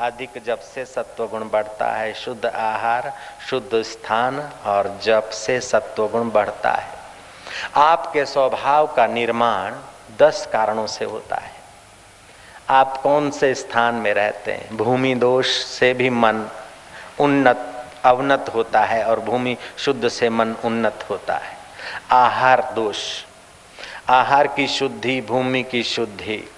अधिक जप से सत्व गुण बढ़ता है। शुद्ध आहार, शुद्ध स्थान और जप से सत्व गुण बढ़ता है। आपके स्वभाव का निर्माण दस कारणों से होता है। आप कौन से स्थान में रहते हैं? भूमि दोष से भी मन उन्नत, अवनत होता है और भूमि शुद्ध से मन उन्नत होता है। आहार दोष। आहार की शुद्धि, भूमि की शुद्धि।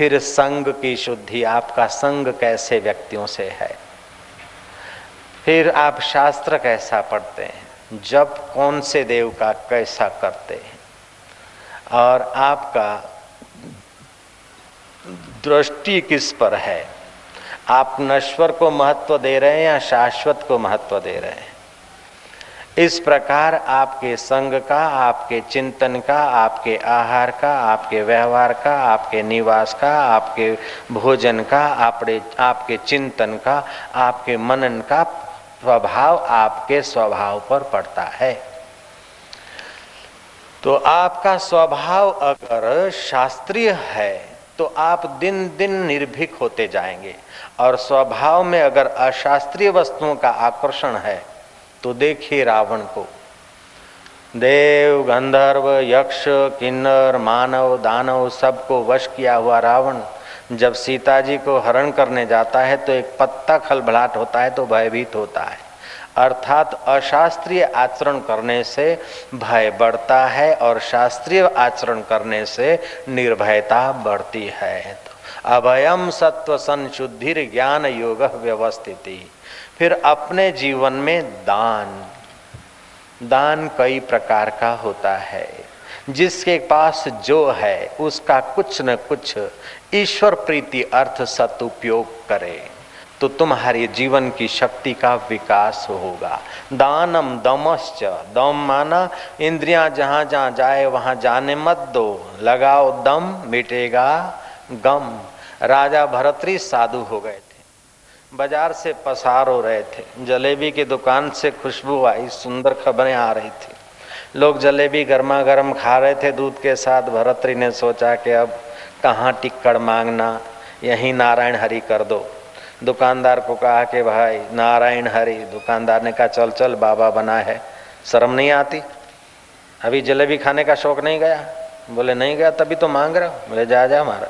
फिर संग की शुद्धि आपका संग कैसे व्यक्तियों से है? फिर आप शास्त्र कैसा पढ़ते हैं? जब कौन से देव का कैसा करते हैं? और आपका दृष्टि किस पर है? आप नश्वर को महत्व दे रहे हैं या शाश्वत को महत्व दे रहे हैं? इस प्रकार आपके संग का, आपके चिंतन का, आपके आहार का, आपके व्यवहार का, आपके निवास का, आपके भोजन का आपके आपके चिंतन का, आपके मनन का स्वभाव आपके स्वभाव पर पड़ता है। तो आपका स्वभाव अगर शास्त्रीय है तो आप दिन दिन निर्भीक होते जाएँगे। और स्वभाव में अगर अशास्त्रीय वस्तुओं का आकर्षण है तो देखिए रावण को। देव, गंधर्व, यक्ष, किन्नर, मानव, दानव, सबको वश किया हुआ रावण, जब सीता जी को हरण करने जाता है तो एक पत्ता खलभलाट होता है तो भयभीत होता है। अर्थात अशास्त्रीय आचरण करने से भय बढ़ता है और शास्त्रीय आचरण करने से निर्भयता बढ़ती है। अभयम सत्व संशुद्धिर ज्ञान योग व्यवस्थित। फिर अपने जीवन में दान। दान कई प्रकार का होता है। जिसके पास जो है, उसका कुछ न कुछ ईश्वर प्रीति अर्थ सदुपयोग करे। तो तुम्हारे जीवन की शक्ति का विकास होगा। दानम दमश्च। दम माना इंद्रियाँ जहाँ जहाँ जाए, वहाँ जाने मत दो। लगाओ दम, मिटेगा गम। राजा भरतरी साधु हो गए थे। बाज़ार से पसार हो रहे थे। जलेबी की दुकान से खुशबू आई, सुंदर खबरें आ रही थी। लोग जलेबी गर्मा गर्म खा रहे थे। दूध के साथ भरतरी ने सोचा कि अब कहाँ टिक्कड़ मांगना, यहीं नारायण हरि कर दो। दुकानदार को कहा कि भाई, नारायण हरि। दुकानदार ने कहा, चल चल, बाबा बना है। शर्म नहीं आती? अभी जलेबी खाने का शौक नहीं गया? बोले, नहीं गया, तभी तो मांग रहा बोले, जा जा हमारा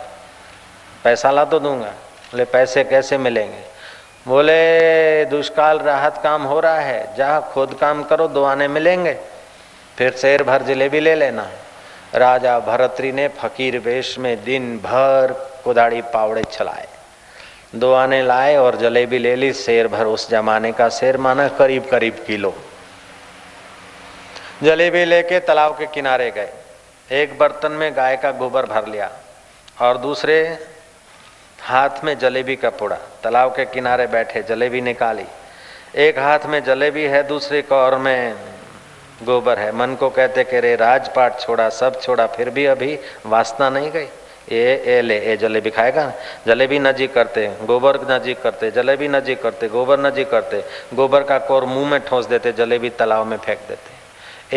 पैसा ला तो दूँगा। बोले, पैसे कैसे मिलेंगे? बोले, दुष्काल राहत काम हो रहा है। जा, खुद काम करो, दो आने मिलेंगे। फिर शेर भर जलेबी ले लेना। राजा भरतरी ने फकीर वेश में दिन भर कुदाड़ी पावड़े चलाए दो आने लाए और जलेबी ले ली। शेर भर उस जमाने का शेर माना करीब करीब किलो। जलेबी लेके तालाब के किनारे गए। एक बर्तन में गाय का गोबर भर लिया और दूसरे हाथ में जलेबी का पुड़ा। तालाब के किनारे बैठे जलेबी निकाली। एक हाथ में जलेबी है, दूसरे कौर में गोबर है। मन को कहते कि रे राजपाट छोड़ा, सब छोड़ा, फिर भी अभी वासना नहीं गई। ए ए, ले, ए, जलेबी खाएगा? जलेबी नजीक करते, गोबर नजीक करते, जलेबी नजीक करते, गोबर नजीक करते, गोबर का कौर मुँह में ठोस देते, जलेबी तालाब में फेंक देते।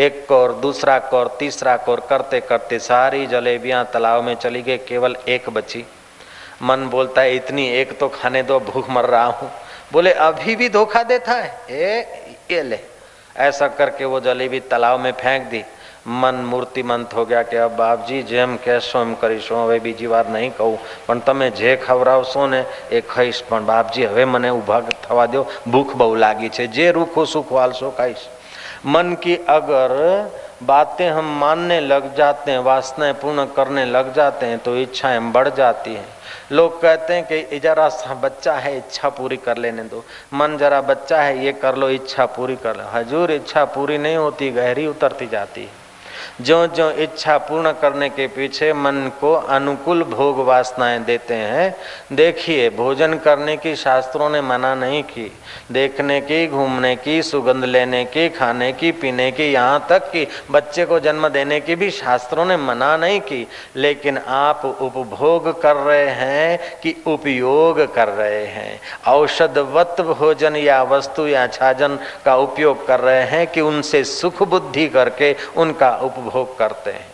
एक कौर, दूसरा कौर, तीसरा कौर करते करते सारी जलेबियाँ तालाब में चली गई, केवल एक बची। मन बोलता है इतनी एक तो खाने दो भूख मर रहा हूं बोले अभी भी धोखा देता है ए ये ले ऐसा करके वो जलेबी तालाब में फेंक दी મન મૂર્તિમંત હો ગયા કે अब બાપજી જેમ કહેશો એમ કરીશું હવે બીજી વાર નહીં કહું પણ તમે જે ખવડાવશો ને એ ખાઈશ પણ બાપજી હવે મને ઊભા થવા દો ભૂખ બહુ લાગી છે જે રૂખો સુખ વાલશો ખાઈશ मन की अगर बातें हम मानने लग जाते हैं वासनाएं पूर्ण करने लग जाते हैं तो इच्छाएं बढ़ जाती हैं लोग कहते हैं कि जरा सा बच्चा है, इच्छा पूरी कर लेने दो। मन जरा बच्चा है, ये कर लो, इच्छा पूरी कर लो। हजूर, इच्छा पूरी नहीं होती, गहरी उतरती जाती है। जो जो इच्छा पूर्ण करने के पीछे मन को अनुकूल भोग वासनाएँ देते हैं। देखिए, भोजन करने की शास्त्रों ने मना नहीं की। देखने की, घूमने की, सुगंध लेने की, खाने की, पीने की, यहाँ तक कि बच्चे को जन्म देने की भी शास्त्रों ने मना नहीं की। लेकिन आप उपभोग कर रहे हैं कि उपयोग कर रहे हैं। औषधवत भोजन या वस्तु या छाजन का उपयोग कर रहे हैं कि उनसे सुख बुद्धि करके उनका उपभोग करते हैं।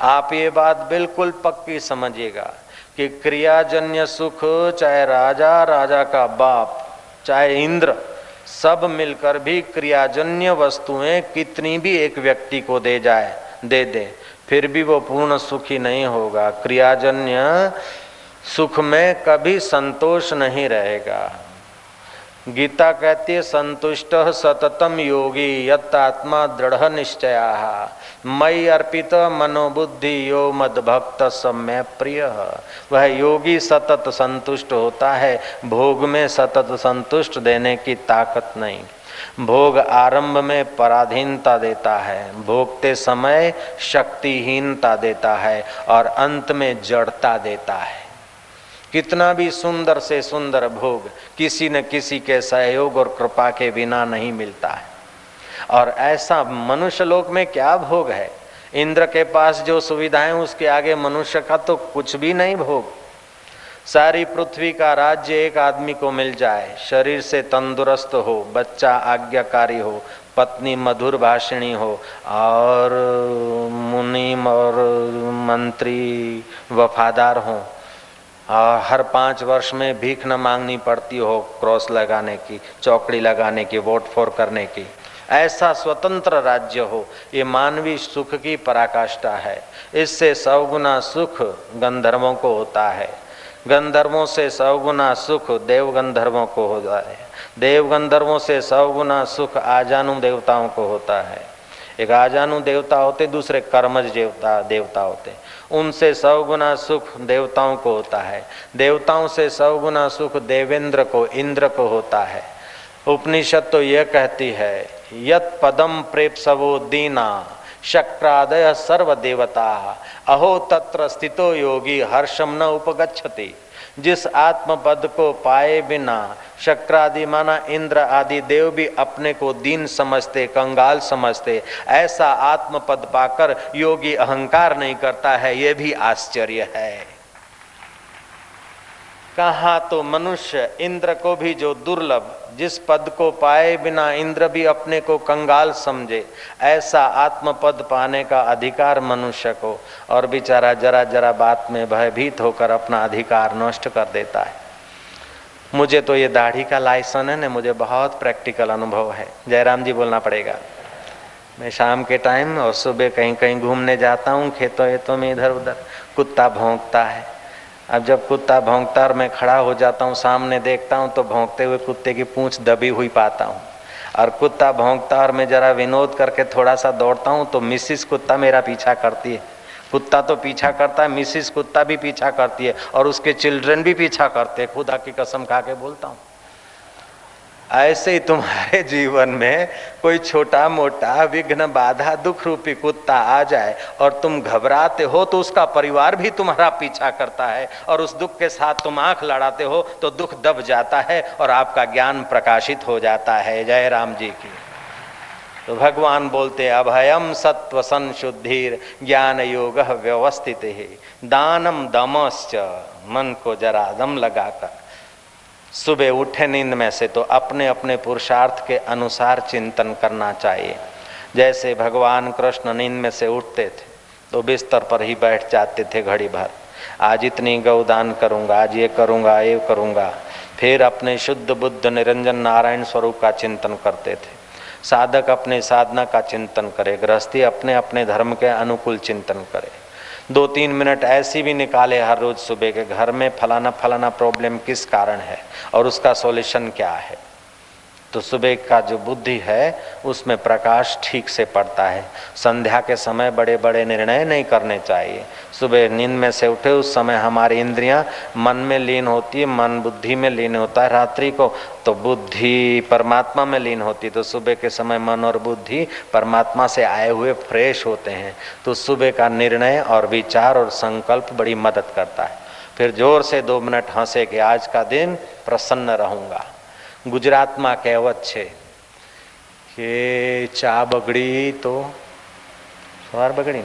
आप ये बात बिल्कुल पक्की समझिएगा कि क्रियाजन्य सुख, चाहे राजा राजा का बाप, चाहे इंद्र, सब मिलकर भी क्रियाजन्य वस्तुएँ कितनी भी एक व्यक्ति को दे जाए, दे दे, फिर भी वो पूर्ण सुखी नहीं होगा। क्रियाजन्य सुख में कभी संतोष नहीं रहेगा। गीता कहती है, संतुष्ट सततम योगी यत्मा दृढ़ निश्चया। मई अर्पित मनोबुद्धि यो मद भक्त समय प्रिय। वह योगी सतत संतुष्ट होता है, भोग में सतत संतुष्ट देने की ताकत नहीं। भोग आरंभ में पराधीनता देता है, भोगते समय शक्तिहीनता देता है और अंत में जड़ता देता है। कितना भी सुंदर से सुंदर भोग किसी न किसी के सहयोग और कृपा के बिना नहीं मिलता है। और ऐसा मनुष्य लोक में क्या भोग है? इंद्र के पास जो सुविधाएँ उसके आगे मनुष्य का तो कुछ भी नहीं भोग। सारी पृथ्वी का राज्य एक आदमी को मिल जाए, शरीर से तंदुरुस्त हो, बच्चा आज्ञाकारी हो, पत्नी मधुर भाषिणी हो, और मुनिम और मंत्री वफादार हो। और हर पाँच वर्ष में भीख न मांगनी पड़ती हो क्रॉस लगाने की, चौकड़ी लगाने की, वोट फोर करने की। ऐसा स्वतंत्र राज्य हो, ये मानवीय सुख की पराकाष्ठा है। इससे सौगुना सुख गंधर्वों को होता है। गंधर्वों से सौ गुना सुख देव गंधर्वों को होता है। देव गंधर्वों से सौ गुना सुख आजानु देवताओं को होता है। एक आजानु देवता होते, दूसरे कर्मज देवता देवता होते। उनसे सौ गुना सुख देवताओं को होता है। देवताओं से सौ गुना सुख देवेंद्र को, इंद्र को होता है। उपनिषद तो यह कहती है, यत पदम प्रेप सवो दीना, शक्रादय सर्व देवता अहो तत्र स्थितो योगी हर्षम न उपगछति जिस आत्म पद को पाए बिना शक्रादि माना इंद्र आदि देव भी अपने को दीन समझते, कंगाल समझते, ऐसा आत्मपद पाकर योगी अहंकार नहीं करता है, ये भी आश्चर्य है। कहा तो मनुष्य इंद्र को भी जो दुर्लभ, जिस पद को पाए बिना इंद्र भी अपने को कंगाल समझे, ऐसा आत्म पद पाने का अधिकार मनुष्य को, और बेचारा जरा जरा बात में भयभीत होकर अपना अधिकार नष्ट कर देता है। मुझे तो ये दाढ़ी का लाइसन है ना मुझे बहुत प्रैक्टिकल अनुभव है। जयराम जी बोलना पड़ेगा। मैं शाम के टाइम और सुबह कहीं कहीं घूमने जाता हूँ खेतों वेतों में इधर उधर कुत्ता भोंकता है। अब जब कुत्ता भोंकता और मैं खड़ा हो जाता हूँ, सामने देखता हूँ तो भोंकते हुए कुत्ते की पूंछ दबी हुई पाता हूँ। और कुत्ता भोंकता और मैं जरा विनोद करके थोड़ा सा दौड़ता हूँ तो मिसिस कुत्ता मेरा पीछा करती है। कुत्ता तो पीछा करता है, मिसिस कुत्ता भी पीछा करती है, और उसके चिल्ड्रन भी पीछा करते हैं। खुदा की कसम खा के बोलता हूँ। ऐसे ही तुम्हारे जीवन में कोई छोटा मोटा विघ्न, बाधा, दुख रूपी कुत्ता आ जाए और तुम घबराते हो तो उसका परिवार भी तुम्हारा पीछा करता है और उस दुख के साथ तुम आँख लड़ाते हो तो दुख दब जाता है और आपका ज्ञान प्रकाशित हो जाता है। जय राम जी की। तो भगवान बोलते अभयम सत्व संशुद्धिर ज्ञान योग व्यवस्थित है दानम दमश्च, मन को जरा दम लगाकर। सुबह उठे नींद में से तो अपने अपने पुरुषार्थ के अनुसार चिंतन करना चाहिए। जैसे भगवान कृष्ण नींद में से उठते थे तो बिस्तर पर ही बैठ जाते थे घड़ी भर। आज इतनी गौदान करूँगा, आज ये करूँगा ये करूँगा। फिर अपने शुद्ध बुद्ध निरंजन नारायण स्वरूप का चिंतन करते थे। साधक अपने साधना का चिंतन करे, गृहस्थी अपने अपने धर्म के अनुकूल चिंतन करे। दो तीन मिनट ऐसी भी निकाले हर रोज सुबह के घर में, फलाना फलाना प्रॉब्लम किस कारण है? और उसका सॉल्यूशन क्या है? तो सुबह का जो बुद्धि है, उसमें प्रकाश ठीक से पड़ता है। संध्या के समय बड़े बड़े निर्णय नहीं करने चाहिए। सुबह नींद में से उठे, उस समय हमारी इंद्रियाँ मन में लीन होती है, मन बुद्धि में लीन होता है। रात्रि को तो बुद्धि परमात्मा में लीन होती तो सुबह के समय मन और बुद्धि परमात्मा से आए हुए फ्रेश होते हैं। तो सुबह का निर्णय और विचार और संकल्प बड़ी मदद करता है। फिर ज़ोर से दो मिनट हंसे कि आज का दिन प्रसन्न रहूँगा। ગુજરાતમાં કહેવત છે કે ચા બગડી તો સવાર બગડી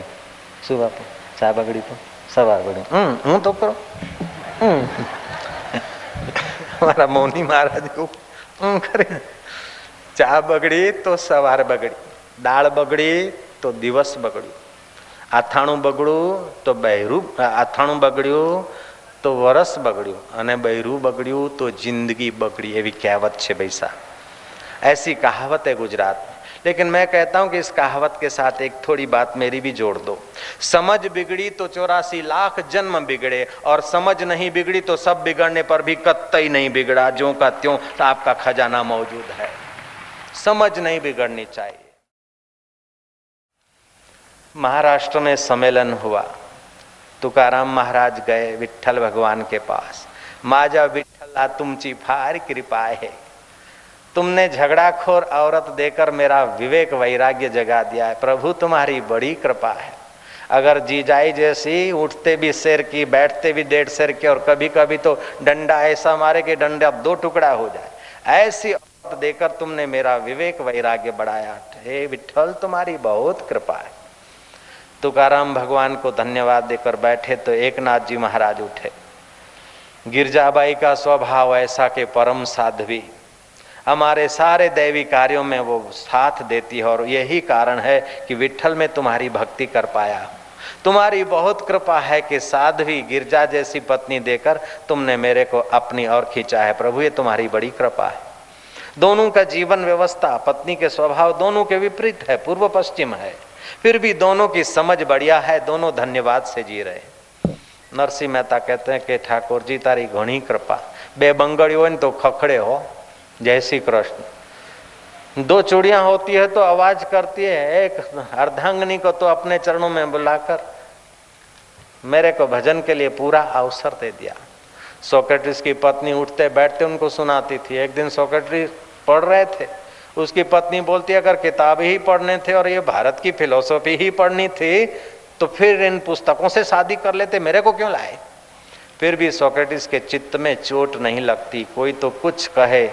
શું બાપુ? ચા બગડી તો સવાર બગડી. હમ, હું તો કરો? હમ. મારા મૌની મહારાજ હું કરે ચા બગડી તો સવાર બગડી. દાળ બગડી તો દિવસ બગડ્યું. આથાણું બગડ્યું તો બહેરું આથાણું બગડ્યું તો વરસ બગડ્યું અને બૈરું બગડ્યું તો જિંદગી બગડી એવી કહેવત છે પૈસા ऐसी कहावत है गुजरात में लेकिन मैं कहता हूं कि इस कहावत के साथ एक थोड़ी बात मेरी भी जोड़ दो समझ बिगड़ी तो चौरासी लाख जन्म बिगड़े और समझ नहीं बिगड़ी तो सब बिगड़ने पर भी कत्तई नहीं बिगड़ा जो का त्यों तो आपका खजाना मौजूद है समझ नहीं बिगड़नी चाहिए महाराष्ट्र में सम्मेलन हुआ तुकाराम महाराज गए विठल भगवान के पास। माजा विठला तुमची फार कृपा है। तुमने झगड़ाखोर औरत देकर मेरा विवेक वैराग्य जगा दिया है। प्रभु, तुम्हारी बड़ी कृपा है। अगर जीजाई जैसी, उठते भी शेर की, बैठते भी डेढ़ शेर की, और कभी कभी तो डंडा ऐसा मारे कि डंडा दो टुकड़ा हो जाए। ऐसी औरत देकर तुमने मेरा विवेक वैराग्य बढ़ाया। हे विठल तुम्हारी बहुत कृपा है। तुकाराम भगवान को धन्यवाद देकर बैठे तो एक नाथ जी महाराज उठे। गिरजाबाई का स्वभाव ऐसा के परम साध्वी। हमारे सारे दैवी कार्यों में वो साथ देती है और यही कारण है कि विठल में तुम्हारी भक्ति कर पाया। तुम्हारी बहुत कृपा है कि साध्वी गिरजा जैसी पत्नी देकर तुमने मेरे को अपनी ओर खींचा है। प्रभु, ये तुम्हारी बड़ी कृपा है। दोनों का जीवन व्यवस्था, पत्नी के स्वभाव दोनों के विपरीत है, पूर्व पश्चिम है। फिर भी दोनों की समझ बढ़िया है, दोनों धन्यवाद से जी रहे नरसिंह मेहता कहते हैं कि, ठाकुर जी, तारी घनी कृपा। बे बंगड़ी हो तो खखड़े हो। जय श्री कृष्ण दो चूड़ियाँ होती है तो आवाज़ करती है, एक अर्धांगनी को तो अपने चरणों में बुलाकर मेरे को भजन के लिए पूरा अवसर दे दिया। सोक्रेटिस की पत्नी उठते बैठते उनको सुनाती थी। एक दिन सोक्रेटिस पढ़ रहे थे उसकी पत्नी बोलती, अगर किताब ही पढ़ने थे और ये भारत की फिलोसफी ही पढ़नी थी तो फिर इन पुस्तकों से शादी कर लेते, मेरे को क्यों लाए? फिर भी सोक्रेटिस के चित्त में चोट नहीं लगती, कोई तो कुछ कहे।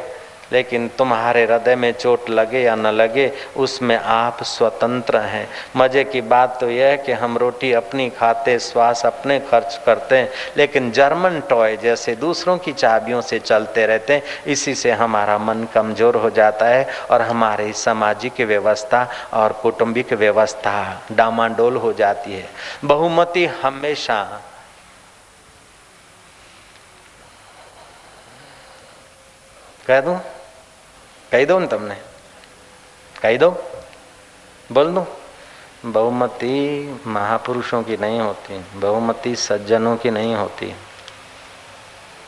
लेकिन तुम्हारे हृदय में चोट लगे या न लगे, उसमें आप स्वतंत्र हैं। मज़े की बात तो यह है कि हम रोटी अपनी खाते, श्वास अपने खर्च करते हैं, लेकिन जर्मन टॉय जैसे दूसरों की चाबियों से चलते रहते हैं, इसी से हमारा मन कमज़ोर हो जाता है और हमारी सामाजिक व्यवस्था और कौटुंबिक व्यवस्था डामाडोल हो जाती है। बहुमति हमेशा कह दूँ? કહી દો ને તમને કહી दो बोल दो बहुमती महापुरुषों की नहीं होती बहुमती सज्जनों की नहीं होती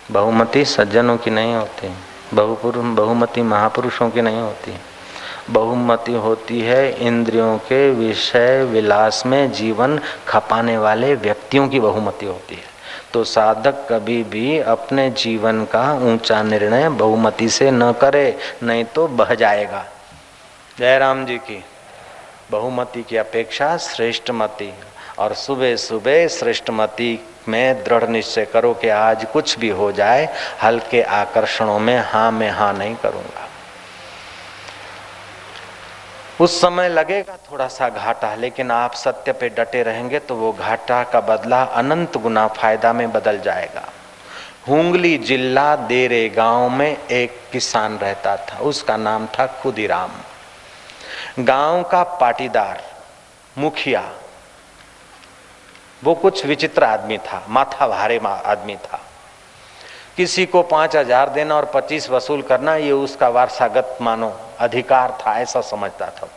बहुमती सज्जनों की नहीं होती बहुपुरुष बहुमती महापुरुषों की नहीं होती बहुमती होती है इंद्रियों के विषय विलास में जीवन खपाने वाले व्यक्तियों की बहुमती होती है तो साधक कभी भी अपने जीवन का ऊँचा निर्णय बहुमति से न करे, नहीं तो बह जाएगा। जयराम जी की बहुमति की अपेक्षा श्रेष्ठमति और सुबह सुबह श्रेष्ठमति में दृढ़ निश्चय करो कि आज कुछ भी हो जाए, हल्के आकर्षणों में हाँ मैं हाँ नहीं करूँगा। उस समय लगेगा थोड़ा सा घाटा, लेकिन आप सत्य पे डटे रहेंगे तो वो घाटा का बदला अनंत गुना फ़ायदा में बदल जाएगा। हुंगली जिला देरे गाँव में एक किसान रहता था, उसका नाम था खुदीराम। गाँव का पाटीदार, मुखिया, वो कुछ विचित्र आदमी था, माथा भारे आदमी था। किसी को पाँच हज़ार देना और पच्चीस वसूल करना, ये उसका वारसागत मानो अधिकार था, ऐसा समझता था।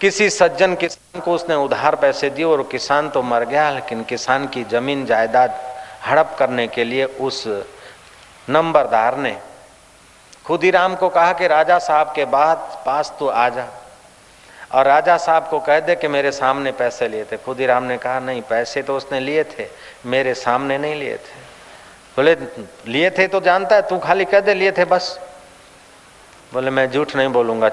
किसी सज्जन किसान को उसने उधार पैसे दिए और किसान तो मर गया, लेकिन किसान की ज़मीन जायदाद हड़प करने के लिए उस नंबरदार ने खुदीराम को कहा कि राजा साहब के बाद पास तो आ जा। और राजा साहब को कह दे कि मेरे सामने पैसे लिए थे। खुदीराम ने कहा, नहीं, पैसे तो उसने लिए थे, मेरे सामने नहीं लिए थे। बोले, लिए थे तो जानता है, तू खाली कह दे, लिए थे बस। बोले, मैं झूठ नहीं बोलूँगा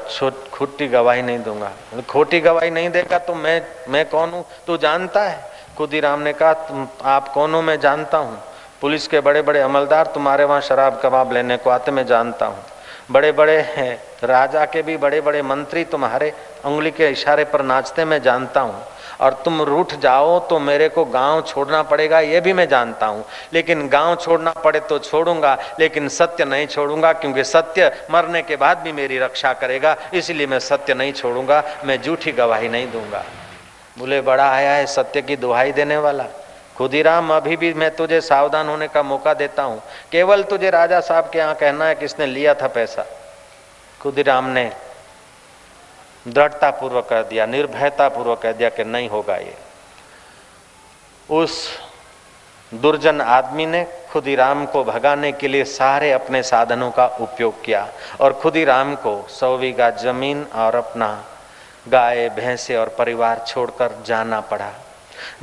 खोटी गवाही नहीं दूँगा। खोटी गवाही नहीं देगा तो मैं मैं कौन हूँ? तू जानता है? खुदीराम ने कहा, तुम, आप कौन हो? मैं जानता हूँ। पुलिस के बड़े बड़े अमलदार तुम्हारे वहाँ शराब कबाब लेने को आते, मैं जानता हूँ। बड़े बड़े हैं, राजा के भी बड़े बड़े मंत्री तुम्हारे उंगली के इशारे पर नाचते, मैं जानता हूँ। और तुम रूठ जाओ तो मेरे को गाँव छोड़ना पड़ेगा, ये भी मैं जानता हूँ। लेकिन गाँव छोड़ना पड़े तो छोड़ूँगा, लेकिन सत्य नहीं छोड़ूँगा, क्योंकि सत्य मरने के बाद भी मेरी रक्षा करेगा, इसलिए मैं सत्य नहीं छोड़ूँगा, मैं झूठी गवाही नहीं दूँगा। बोले बड़ा आया है सत्य की दुहाई देने वाला। खुदीराम, अभी भी मैं तुझे सावधान होने का मौका देता हूँ। केवल तुझे राजा साहब के यहाँ कहना है किसने लिया था पैसा। खुदीराम ने दृढ़ता पूर्वक कह दिया निर्भयता पूर्वक कह दिया कि नहीं होगा ये। उस दुर्जन आदमी ने खुदीराम को भगाने के लिए सारे अपने साधनों का उपयोग किया और खुदीराम को सौ बीघा ज़मीन और अपना गाय, भैंसे और परिवार छोड़कर जाना पड़ा।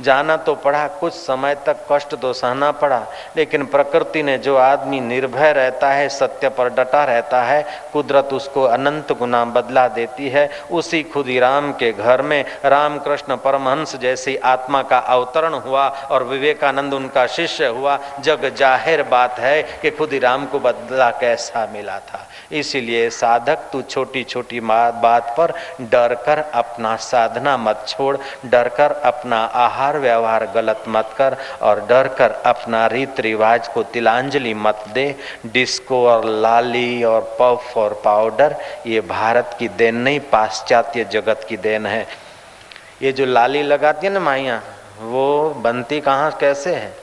जाना तो पड़ा, कुछ समय तक कष्ट तो सहना पड़ा, लेकिन प्रकृति ने जो आदमी निर्भय रहता है, सत्य पर डटा रहता है, कुदरत उसको अनंत गुना बदला देती है। उसी खुदी राम के घर में रामकृष्ण परमहंस जैसी आत्मा का अवतरण हुआ और विवेकानंद उनका शिष्य हुआ। जग ज़ाहिर बात है कि खुदी राम को बदला कैसा मिला था। इसीलिए साधक, तू छोटी छोटी बात पर डर कर अपना साधना मत छोड़, डर कर अपना आहार व्यवहार गलत मत कर और डर कर अपना रीत रिवाज को तिलांजलि मत दे। डिस्को और लाली और पफ और पाउडर, ये भारत की देन नहीं, पाश्चात्य जगत की देन है। ये जो लाली लगाती है ना माइया, वो बनती कहाँ, कैसे है?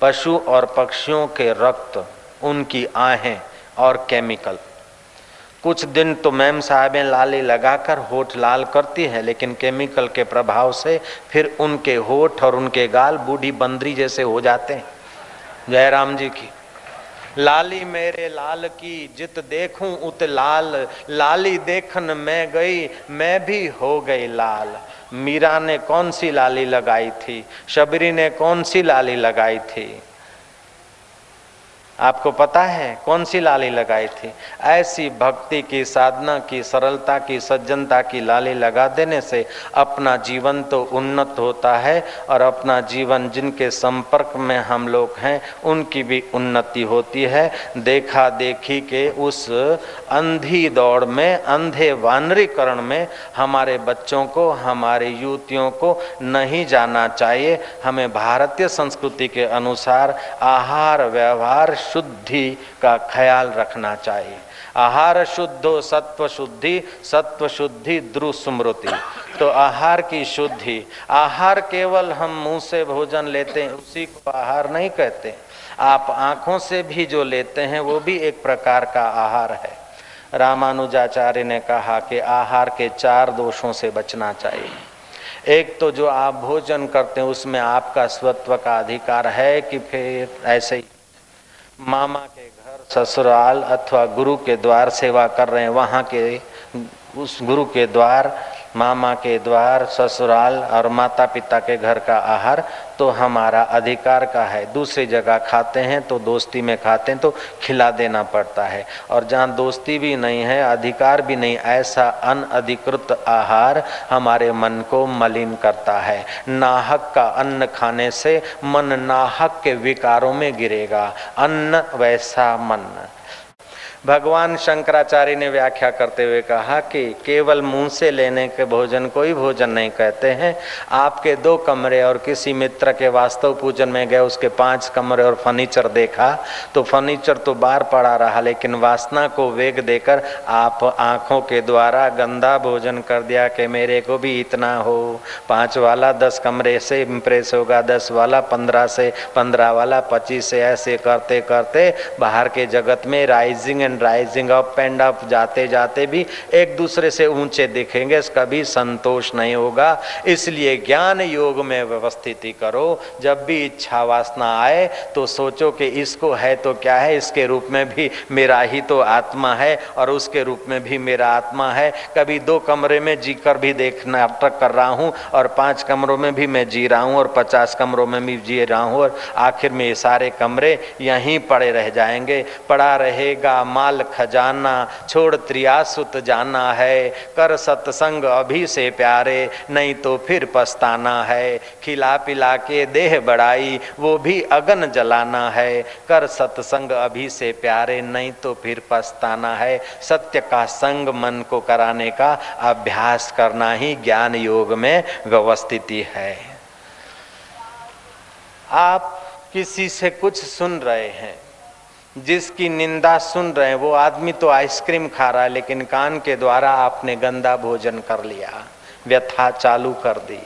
पशु और पक्षियों के रक्त, उनकी आहें और केमिकल। कुछ दिन तो मैम साहबें लाली लगाकर होठ लाल करती है, लेकिन केमिकल के प्रभाव से फिर उनके होठ और उनके गाल बूढ़ी बंदरी जैसे हो जाते हैं। जयराम जी की, लाली मेरे लाल की जित देखूँ, उत लाल, लाली देखन मैं गई, मैं भी हो गई लाल। मीरा ने कौन सी लाली लगाई थी? शबरी ने कौन सी लाली लगाई थी? आपको पता है कौन सी लाली लगाई थी? ऐसी भक्ति की, साधना की, सरलता की, सज्जनता की लाली लगा देने से अपना जीवन तो उन्नत होता है और अपना जीवन जिनके संपर्क में हम लोग हैं, उनकी भी उन्नति होती है। देखा देखी के उस अंधी दौड़ में, अंधे वानरीकरण में हमारे बच्चों को, हमारे युवतियों को नहीं जाना चाहिए। हमें भारतीय संस्कृति के अनुसार आहार, व्यवहार शुद्धि का ख्याल रखना चाहिए। आहार शुद्धो, सत्व शुद्धि सत्व शुद्धि ध्रुव स्मृति तो आहार की शुद्धि, आहार केवल हम मुँह से भोजन लेते हैं, उसी को आहार नहीं कहते। आप आँखों से भी जो लेते हैं, वो भी एक प्रकार का आहार है। रामानुजाचार्य ने कहा कि आहार के चार दोषों से बचना चाहिए। एक तो जो आप भोजन करते हैं, उसमें आपका स्वत्व का अधिकार है कि फिर ऐसे ही मामा के घर, ससुराल अथवा गुरु के द्वार सेवा कर रहे हैं। वहाँ के, उस गुरु के द्वार, मामा के द्वार, ससुराल और माता पिता के घर का आहार तो हमारा अधिकार का है। दूसरी जगह खाते हैं तो दोस्ती में खाते हैं तो खिला देना पड़ता है। और जहाँ दोस्ती भी नहीं है, अधिकार भी नहीं, ऐसा अनअधिकृत आहार हमारे मन को मलिन करता है। नाहक का अन्न खाने से मन नाहक के विकारों में गिरेगा। अन्न वैसा मन। भगवान शंकराचार्य ने व्याख्या करते हुए कहा कि केवल मुँह से लेने के भोजन कोई भोजन नहीं कहते हैं। आपके दो कमरे और किसी मित्र के वास्तव पूजन में गए उसके पाँच कमरे और फर्नीचर देखा तो फर्नीचर तो बार पड़ा रहा, लेकिन वासना को वेग देकर आप आँखों के द्वारा गंदा भोजन कर दिया कि मेरे को भी इतना हो। पाँच वाला दस कमरे से इम्प्रेस होगा, दस वाला पंद्रह से, पंद्रह वाला पच्चीस से, ऐसे करते करते बाहर के जगत में rising and rising up and up जाते जाते भी एक दूसरे से ऊँचे दिखेंगे कभी संतोष नहीं होगा। इसलिए ज्ञान योग में व्यवस्थिति करो। जब भी इच्छा वासना आए तो सोचो कि इसको है तो क्या है? इसके रूप में भी मेरा ही तो आत्मा है और उसके रूप में भी मेरा आत्मा है। कभी दो कमरे में जीकर भी देखना नाटक कर रहा हूँ और पाँच कमरों में भी मैं जी रहा हूँ और पचास कमरों में भी जी रहा हूँ और आखिर में ये सारे कमरे यहीं पड़े रह जाएँगे। पड़ा रहेगा माल खजाना, छोड़ त्रियासुत जाना है। कर सत्संग अभी से प्यारे, नहीं तो फिर पछताना है। खिला पिला के देह बढ़ाई, वो भी अगन जलाना है। कर सत्संग अभी से प्यारे, नहीं तो फिर पछताना है। सत्य का संग मन को कराने का अभ्यास करना ही ज्ञान योग में व्यवस्थिति है। आप किसी से कुछ सुन रहे हैं। जिसकी निंदा सुन रहे हैं, वो आदमी तो आइसक्रीम खा रहा है, लेकिन कान के द्वारा आपने गंदा भोजन कर लिया, व्यथा चालू कर दी।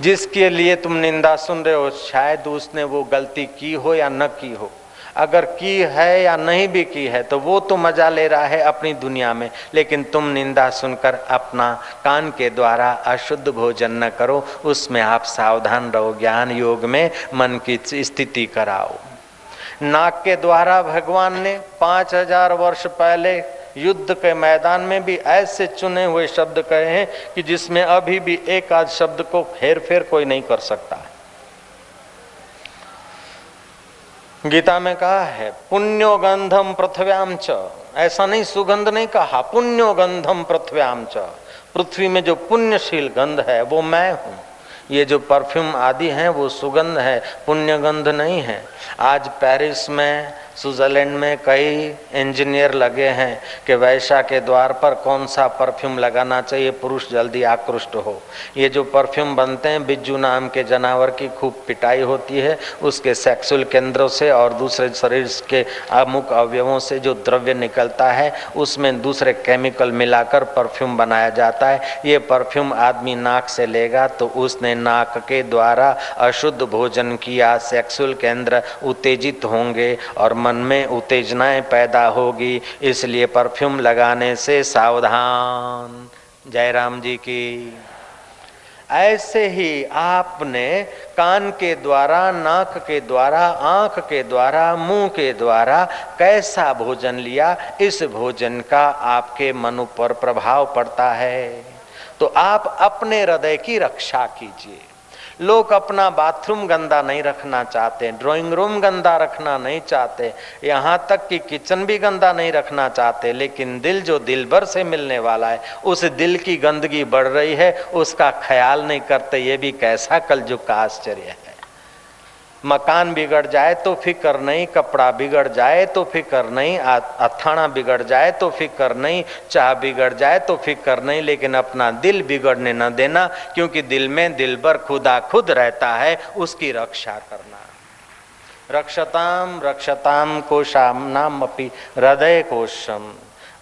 जिसके लिए तुम निंदा सुन रहे हो, शायद उसने वो गलती की हो या न की हो। अगर की है या नहीं भी की है तो वो तो मज़ा ले रहा है अपनी दुनिया में, लेकिन तुम निंदा सुनकर अपना कान के द्वारा अशुद्ध भोजन न करो, उसमें आप सावधान रहो, ज्ञान योग में मन की स्थिति कराओ। नाक के द्वारा भगवान ने पाँच हज़ार वर्ष पहले युद्ध के मैदान में भी ऐसे चुने हुए शब्द कहे हैं कि जिसमें अभी भी एक आध शब्द को फेर फेर कोई नहीं कर सकता। है गीता में कहा है पुण्यो गंधम पृथ्व्याम च। ऐसा नहीं, सुगंध नहीं कहा पुण्यो गंधम पृथ्व्याम च। पृथ्वी में जो पुण्यशील गंध है, वो मैं हूँ। ये जो परफ्यूम आदि हैं, वो सुगंध है पुण्य गंध नहीं है। आज पेरिस में स्विट्जरलैंड में कई इंजीनियर लगे हैं कि वैशा के द्वार पर कौन सा परफ्यूम लगाना चाहिए, पुरुष जल्दी आकृष्ट हो। ये जो परफ्यूम बनते हैं, बिज्जू नाम के जानवर की खूब पिटाई होती है, उसके सेक्सुअल केंद्रों से और दूसरे शरीर के अमुक अवयवों से जो द्रव्य निकलता है, उसमें दूसरे केमिकल मिलाकर परफ्यूम बनाया जाता है। ये परफ्यूम आदमी नाक से लेगा तो उसने नाक के द्वारा अशुद्ध भोजन किया, सेक्सुअल केंद्र उत्तेजित होंगे और मन में उत्तेजनाएँ पैदा होगी, इसलिए परफ्यूम लगाने से सावधान। जयराम जी की। ऐसे ही आपने कान के द्वारा, नाक के द्वारा, आँख के द्वारा, मुँह के द्वारा कैसा भोजन लिया, इस भोजन का आपके मन पर प्रभाव पड़ता है। तो आप अपने हृदय की रक्षा कीजिए। लोग अपना बाथरूम गंदा नहीं रखना चाहते, ड्राइंग रूम गंदा रखना नहीं चाहते, यहाँ तक कि किचन भी गंदा नहीं रखना चाहते, लेकिन दिल जो दिल भर से मिलने वाला है, उस दिल की गंदगी बढ़ रही है, उसका ख्याल नहीं करते, ये भी कैसा कलजुग का आश्चर्य है। मकान बिगड़ जाए तो फ़िक्र नहीं, कपड़ा बिगड़ जाए तो फ़िक्र नहीं अथाना बिगड़ जाए तो फ़िक्र नहीं, चाह बिगड़ जाए तो फ़िक्र नहीं, लेकिन अपना दिल बिगड़ने न देना, क्योंकि दिल में दिल भर खुदा खुद रहता है, उसकी रक्षा करना। रक्षताम रक्षताम कोशाम नाम अपी हृदय कोशम।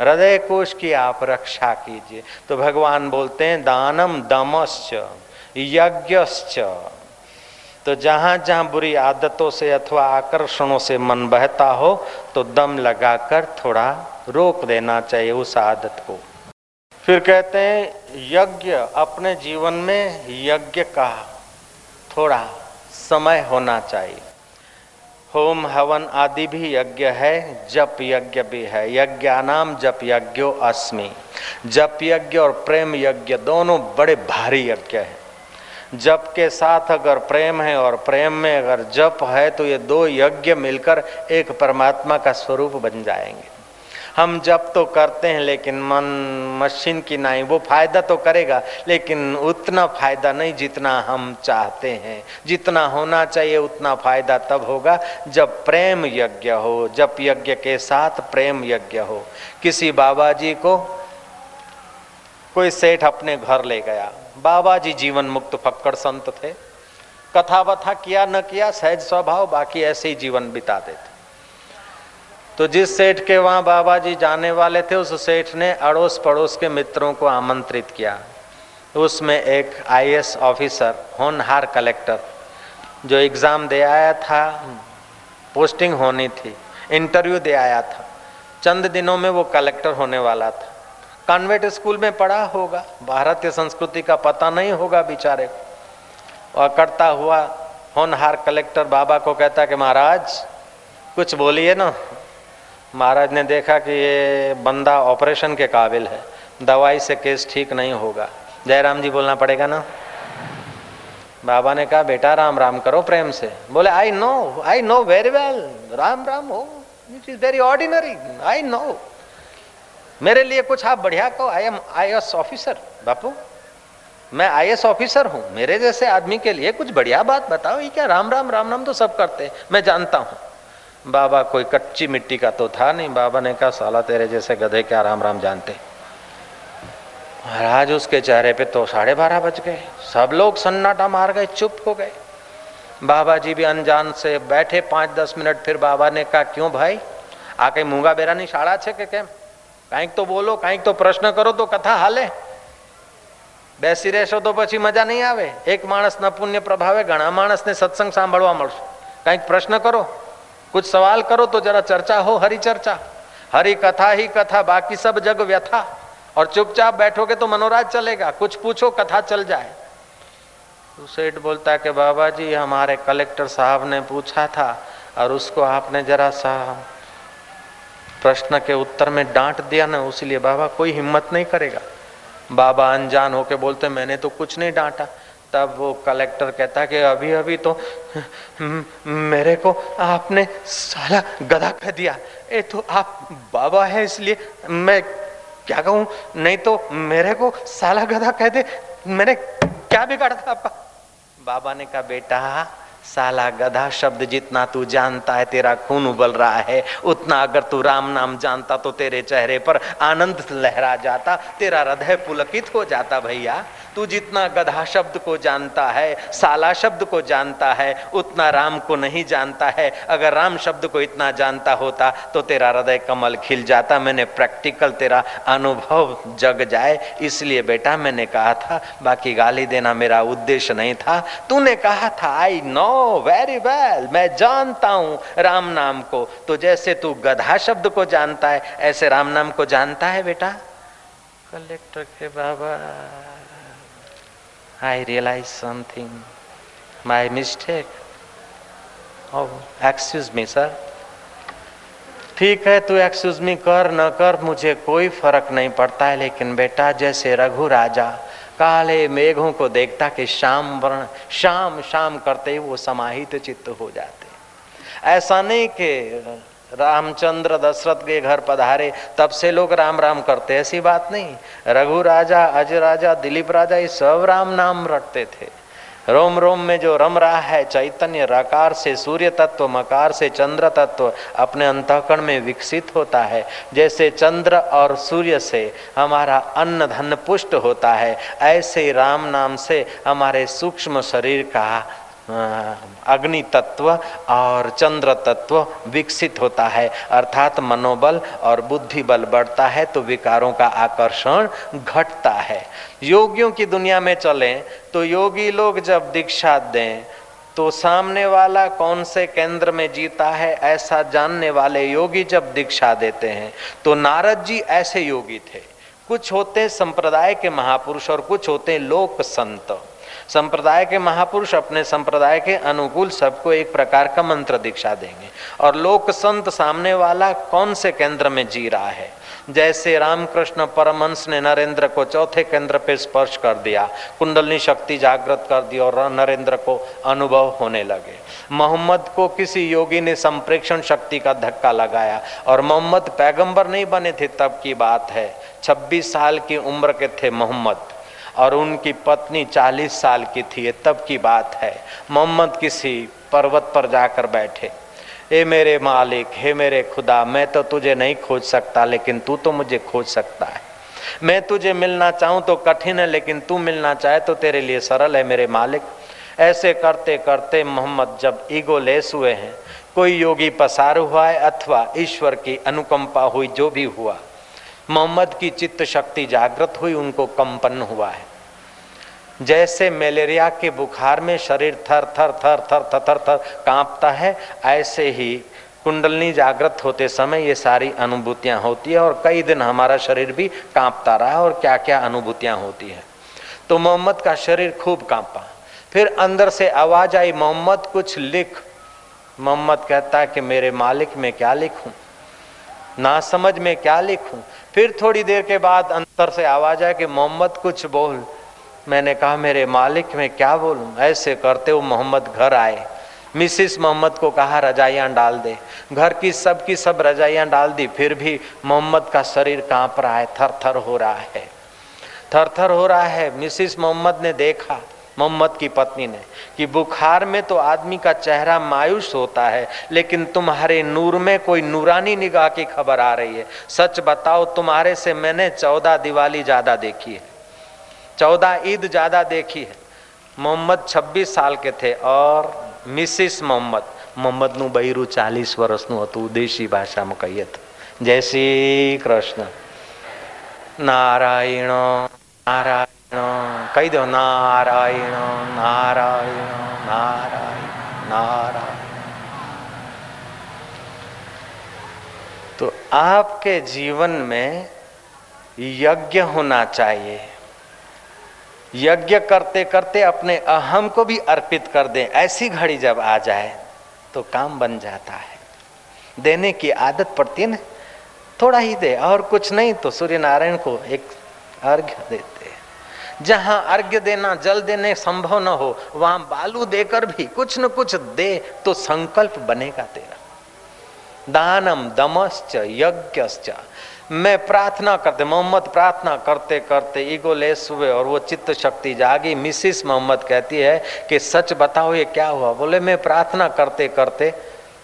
हृदय कोश की आप रक्षा कीजिए। तो भगवान बोलते हैं, दानम दमश्च, यज्ञश्च। तो जहाँ जहाँ बुरी आदतों से अथवा आकर्षणों से मन बहता हो तो दम लगाकर थोड़ा रोक देना चाहिए उस आदत को। फिर कहते हैं, यज्ञ अपने जीवन में यज्ञ का थोड़ा समय होना चाहिए। होम हवन आदि भी यज्ञ है, जप यज्ञ भी है। यज्ञानाम, जप यज्ञो, अस्मि। जप यज्ञ और प्रेम यज्ञ दोनों बड़े भारी यज्ञ हैं। जप के साथ अगर प्रेम है और प्रेम में अगर जप है तो ये दो यज्ञ मिलकर एक परमात्मा का स्वरूप बन जाएँगे। हम जप तो करते हैं, लेकिन मन मशीन की नहीं वो फ़ायदा तो करेगा, लेकिन उतना फ़ायदा नहीं जितना हम चाहते हैं। जितना होना चाहिए, उतना फ़ायदा तब होगा जब प्रेम यज्ञ हो जब यज्ञ के साथ प्रेम यज्ञ हो। किसी बाबा जी को कोई सेठ अपने घर ले गया बाबा जी जीवन मुक्त फक्कड़ संत थे। कथा वथा किया न किया, सहज स्वभाव, बाकी ऐसे ही जीवन बिता देते तो जिस सेठ के वहाँ बाबा जी जाने वाले थे, उस सेठ ने अड़ोस पड़ोस के मित्रों को आमंत्रित किया। उसमें एक आईएएस ऑफिसर, होनहार कलेक्टर, जो एग्ज़ाम दे आया था, पोस्टिंग होनी थी, इंटरव्यू दे आया था। चंद दिनों में वो कलेक्टर होने वाला था। कॉन्वेंट स्कूल में पढ़ा होगा। भारतीय संस्कृति का पता नहीं होगा बेचारे को। और करता हुआ होनहार कलेक्टर बाबा को कहता कि महाराज, कुछ बोलिए ना। महाराज ने देखा कि ये बंदा ऑपरेशन के काबिल है। दवाई से केस ठीक नहीं होगा। जयराम जी बोलना पड़ेगा ना। बाबा ने कहा, बेटा, राम राम करो प्रेम से। बोले I know I know very well Ram Ram हो। It is very ordinary I know मेरे लिए कुछ आप बढ़िया कहो। आई एम आई ऑफिसर बापू, मैं आई एस ऑफिसर हूँ। मेरे जैसे आदमी के लिए कुछ बढ़िया बात बताओ। ये क्या राम राम राम राम तो सब करते हैं। मैं जानता हूँ। बाबा कोई कच्ची मिट्टी का तो था नहीं। बाबा ने कहा, साला तेरे जैसे गधे क्या राम राम जानते? महाराज, उसके चेहरे पे तो साढ़े बारह बज गए। सब लोग सन्नाटा मार गए, चुप हो गए। बाबा जी भी अनजान से बैठे पाँच दस मिनट। फिर बाबा ने कहा, क्यों भाई? आके मूँगा बेरा नहीं शाड़ा छे के કેમ કાંઈક તો બોલો કાંઈક તો પ્રશ્ન કરો તો કથા હાલે બેસી રહેશો તો પછી મજા નહીં આવે એક માણસના પુણ્ય પ્રભાવે ઘણા માણસને સત્સંગ સાંભળવા મળશે કંઈક પ્રશ્ન કરો कुछ सवाल करो तो जरा चर्चा हो हरी चर्चा हरी कथा ही कथा बाकी सब जग व्यथा और चुपचाप बैठोगे तो मनोराज चलेगा कुछ पूछो कथा चल जाए तो सेठ बोलता कि बाबा जी हमारे कलेक्टर साहब ने पूछा था और उसको आपने जरा सा प्रश्न के उत्तर में डांट दिया ना, उसलिए बाबा कोई हिम्मत नहीं करेगा। बाबा अनजान होके बोलते, मैंने तो कुछ नहीं डांटा। तब वो कलेक्टर कहता कि, अभी अभी तो मेरे को आपने साला गधा कह दिया। ए तो आप बाबा है इसलिए मैं क्या कहूँ? नहीं तो मेरे को साला गधा कह दे। मैंने क्या बिगाड़ा था आपका? बाबा ने कहा, बेटा साला गधा शब्द जितना तू जानता है, तेरा खून उबल रहा है। उतना अगर तू राम नाम जानता तो तेरे चेहरे पर आनंद लहरा जाता, तेरा हृदय पुलकित हो जाता भैया। तू जितना गधा शब्द को जानता है, साला शब्द को जानता है, उतना राम को नहीं जानता है। अगर राम शब्द को इतना जानता होता तो तेरा हृदय कमल खिल जाता। मैंने प्रैक्टिकल तेरा अनुभव जग जाए, इसलिए बेटा मैंने कहा था, बाकी गाली देना मेरा उद्देश्य नहीं था। तूने कहा था आई नो वेरी वेल मैं जानता हूँ राम नाम को। तो जैसे तू गधा शब्द को जानता है, ऐसे राम नाम को जानता है बेटा? कलेक्टर के बाबा। I realize something. My mistake. Oh, excuse me, sir. ठीक है तू एक्सक्यूज मी कर न कर मुझे कोई फ़र्क नहीं पड़ता है लेकिन बेटा जैसे रघु राजा काले मेघों को देखता कि शाम वर्ण शाम शाम करते ही वो समाहित चित्त हो जाते ऐसा नहीं कि रामचंद्र दशरथ के घर पधारे, तब से लोग राम राम करते, ऐसी बात नहीं। रघु राजा, अज राजा, दिलीप राजा, ये सब राम नाम रटते थे। रोम रोम में जो रम रहा है, चैतन्य रकार से, सूर्य तत्व, मकार से, चंद्र तत्व, अपने अंतकरण में विकसित होता है। जैसे चंद्र और सूर्य से हमारा अन्न धन पुष्ट होता है, ऐसे राम नाम से हमारे सूक्ष्म शरीर का अग्नि तत्व और चंद्र तत्व विकसित होता है। अर्थात मनोबल और बुद्धि बल बढ़ता है तो विकारों का आकर्षण घटता है। योगियों की दुनिया में चलें तो योगी लोग जब दीक्षा दें तो सामने वाला कौन से केंद्र में जीता है ऐसा जानने वाले योगी जब दीक्षा देते हैं तो नारद जी ऐसे योगी थे। कुछ होते संप्रदाय के महापुरुष और कुछ होते लोक संत। संप्रदाय के महापुरुष अपने संप्रदाय के अनुकूल सबको एक प्रकार का मंत्र दीक्षा देंगे। और लोक संत सामने वाला कौन से केंद्र में जी रहा है? जैसे रामकृष्ण परमंश ने नरेंद्र को चौथे केंद्र पे स्पर्श कर दिया, कुंडलनी शक्ति जागृत कर दी और नरेंद्र को अनुभव होने लगे। मोहम्मद को किसी योगी ने संप्रेक्षण शक्ति का धक्का लगाया और मोहम्मद पैगंबर नहीं बने थे, तब की बात है। 26 साल की उम्र के थे मोहम्मद। और उनकी पत्नी चालीस साल की थी तब की बात है। मोहम्मद किसी पर्वत पर जाकर बैठे। ए मेरे मालिक, हे मेरे खुदा, मैं तो तुझे नहीं खोज सकता, लेकिन तू तो मुझे खोज सकता है। मैं तुझे मिलना चाहूँ तो कठिन है, लेकिन तू मिलना चाहे तो तेरे लिए सरल है मेरे मालिक। ऐसे करते करते मोहम्मद जब ईगो लेस हुए हैं, कोई योगी पसार हुआ है अथवा ईश्वर की अनुकंपा हुई, जो भी हुआ मोहम्मद की चित्त शक्ति जागृत हुई, उनको कंपन हुआ है। जैसे मलेरिया के बुखार में शरीर थर थर थर थर थर थर थर कांपता है, ऐसे ही कुंडलनी जागृत होते समय ये सारी अनुभूतियाँ होती है और कई दिन हमारा शरीर भी कांपता रहा और क्या क्या अनुभूतियाँ होती है। तो मोहम्मद का शरीर खूब कांपा। फिर अंदर से आवाज़ आई, मोहम्मद कुछ लिख। मोहम्मद कहता है कि मेरे मालिक, में क्या लिखूं? ना समझ में क्या लिखूं? फिर थोड़ी देर के बाद अंतर से आवाज़ आए कि, मोहम्मद, कुछ बोल। मैंने कहा, मेरे मालिक, मैं क्या बोलूँ? ऐसे करते हो मोहम्मद घर आए। मिसिस मोहम्मद को कहा, रजाइयाँ डाल दे। घर की सब की सब रजाइयाँ डाल दी। फिर भी मोहम्मद का शरीर काँप रहा है थर थर हो रहा है। थर थर हो रहा है। मिसिस मोहम्मद ने देखा, मोहम्मद की पत्नी ने। कि बुखार में तो आदमी का चेहरा मायूस होता है लेकिन तुम्हारे नूर में कोई नूरानी निगाह की खबर आ रही है सच बताओ तुम्हारे से मैंने चौदह दिवाली ज्यादा देखी है चौदह ईद ज्यादा देखी है मोहम्मद छब्बीस साल के थे और મિસિસ મોહમ્મદ મોહમ્મદનું બૈરું ચાલીસ વર્ષનું હતું દેશી ભાષામાં કહીએ તો જય શ્રી કૃષ્ણ નારાયણ નારાયણ कही दो नारायण नारायण नारायण नारायण तो आपके जीवन में यज्ञ होना चाहिए। यज्ञ करते करते अपने अहम को भी अर्पित कर दें। ऐसी घड़ी जब आ जाए तो काम बन जाता है। देने की आदत पड़ती है ना? थोड़ा ही दे, और कुछ नहीं तो सूर्य नारायण को एक अर्घ्य देते हैं। जहाँ अर्घ्य देना, जल देने संभव न हो, वहाँ बालू देकर भी कुछ न कुछ दे तो संकल्प बनेगा तेरा। दानम दमश्च यज्ञश्च। मैं प्रार्थना करते, मोहम्मद प्रार्थना करते करते ईगो लेस हुए और वो चित्त शक्ति जागी। मिसिस मोहम्मद कहती है कि, सच बताओ ये क्या हुआ? बोले, मैं प्रार्थना करते करते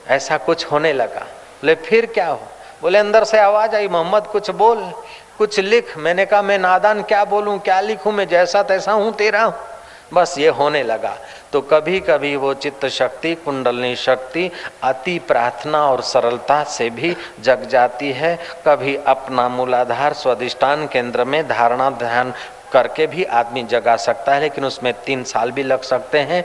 ऐसा कुछ होने लगा। बोले, फिर क्या हो बोले, अंदर से आवाज़ आई, मोहम्मद, कुछ बोल। कुछ लिख। मैंने कहा, मैं नादान क्या बोलूँ? क्या लिखूं? मैं जैसा तैसा हूँ, तेरा हूँ। बस ये होने लगा। तो कभी कभी वो चित्त शक्ति, कुंडलनी शक्ति, अति प्रार्थना और सरलता से भी जग जाती है। कभी अपना मूलाधार स्वादिष्टान केंद्र में धारणा ध्यान करके भी आदमी जगा सकता है, लेकिन उसमें तीन साल भी लग सकते हैं।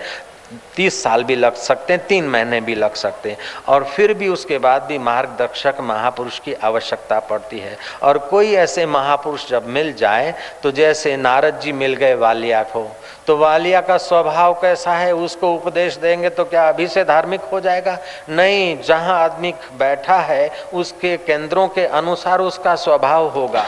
तीस साल भी लग सकते हैं, तीन महीने भी लग सकते हैं। और फिर भी उसके बाद भी मार्गदर्शक महापुरुष की आवश्यकता पड़ती है। और कोई ऐसे महापुरुष जब मिल जाए तो जैसे नारद जी मिल गए वालिया को तो वालिया का स्वभाव कैसा है, उसको उपदेश देंगे तो क्या अभी से धार्मिक हो जाएगा? नहीं, जहाँ आदमी बैठा है, उसके केंद्रों के अनुसार उसका स्वभाव होगा।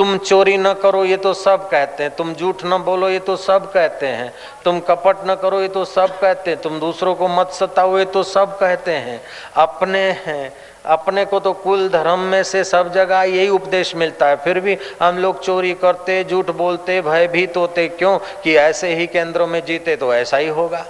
तुम चोरी न करो, ये तो सब कहते हैं। तुम झूठ न बोलो, ये तो सब कहते हैं। तुम कपट न करो, ये तो सब कहते हैं। तुम दूसरों को मत सताओ, ये तो सब कहते हैं। अपने हैं, अपने को तो कुल धर्म में से सब जगह यही उपदेश मिलता है। फिर भी हम लोग चोरी करते, झूठ बोलते, भयभीत होते, क्यों? कि ऐसे ही केंद्रों में जीते तो ऐसा ही होगा।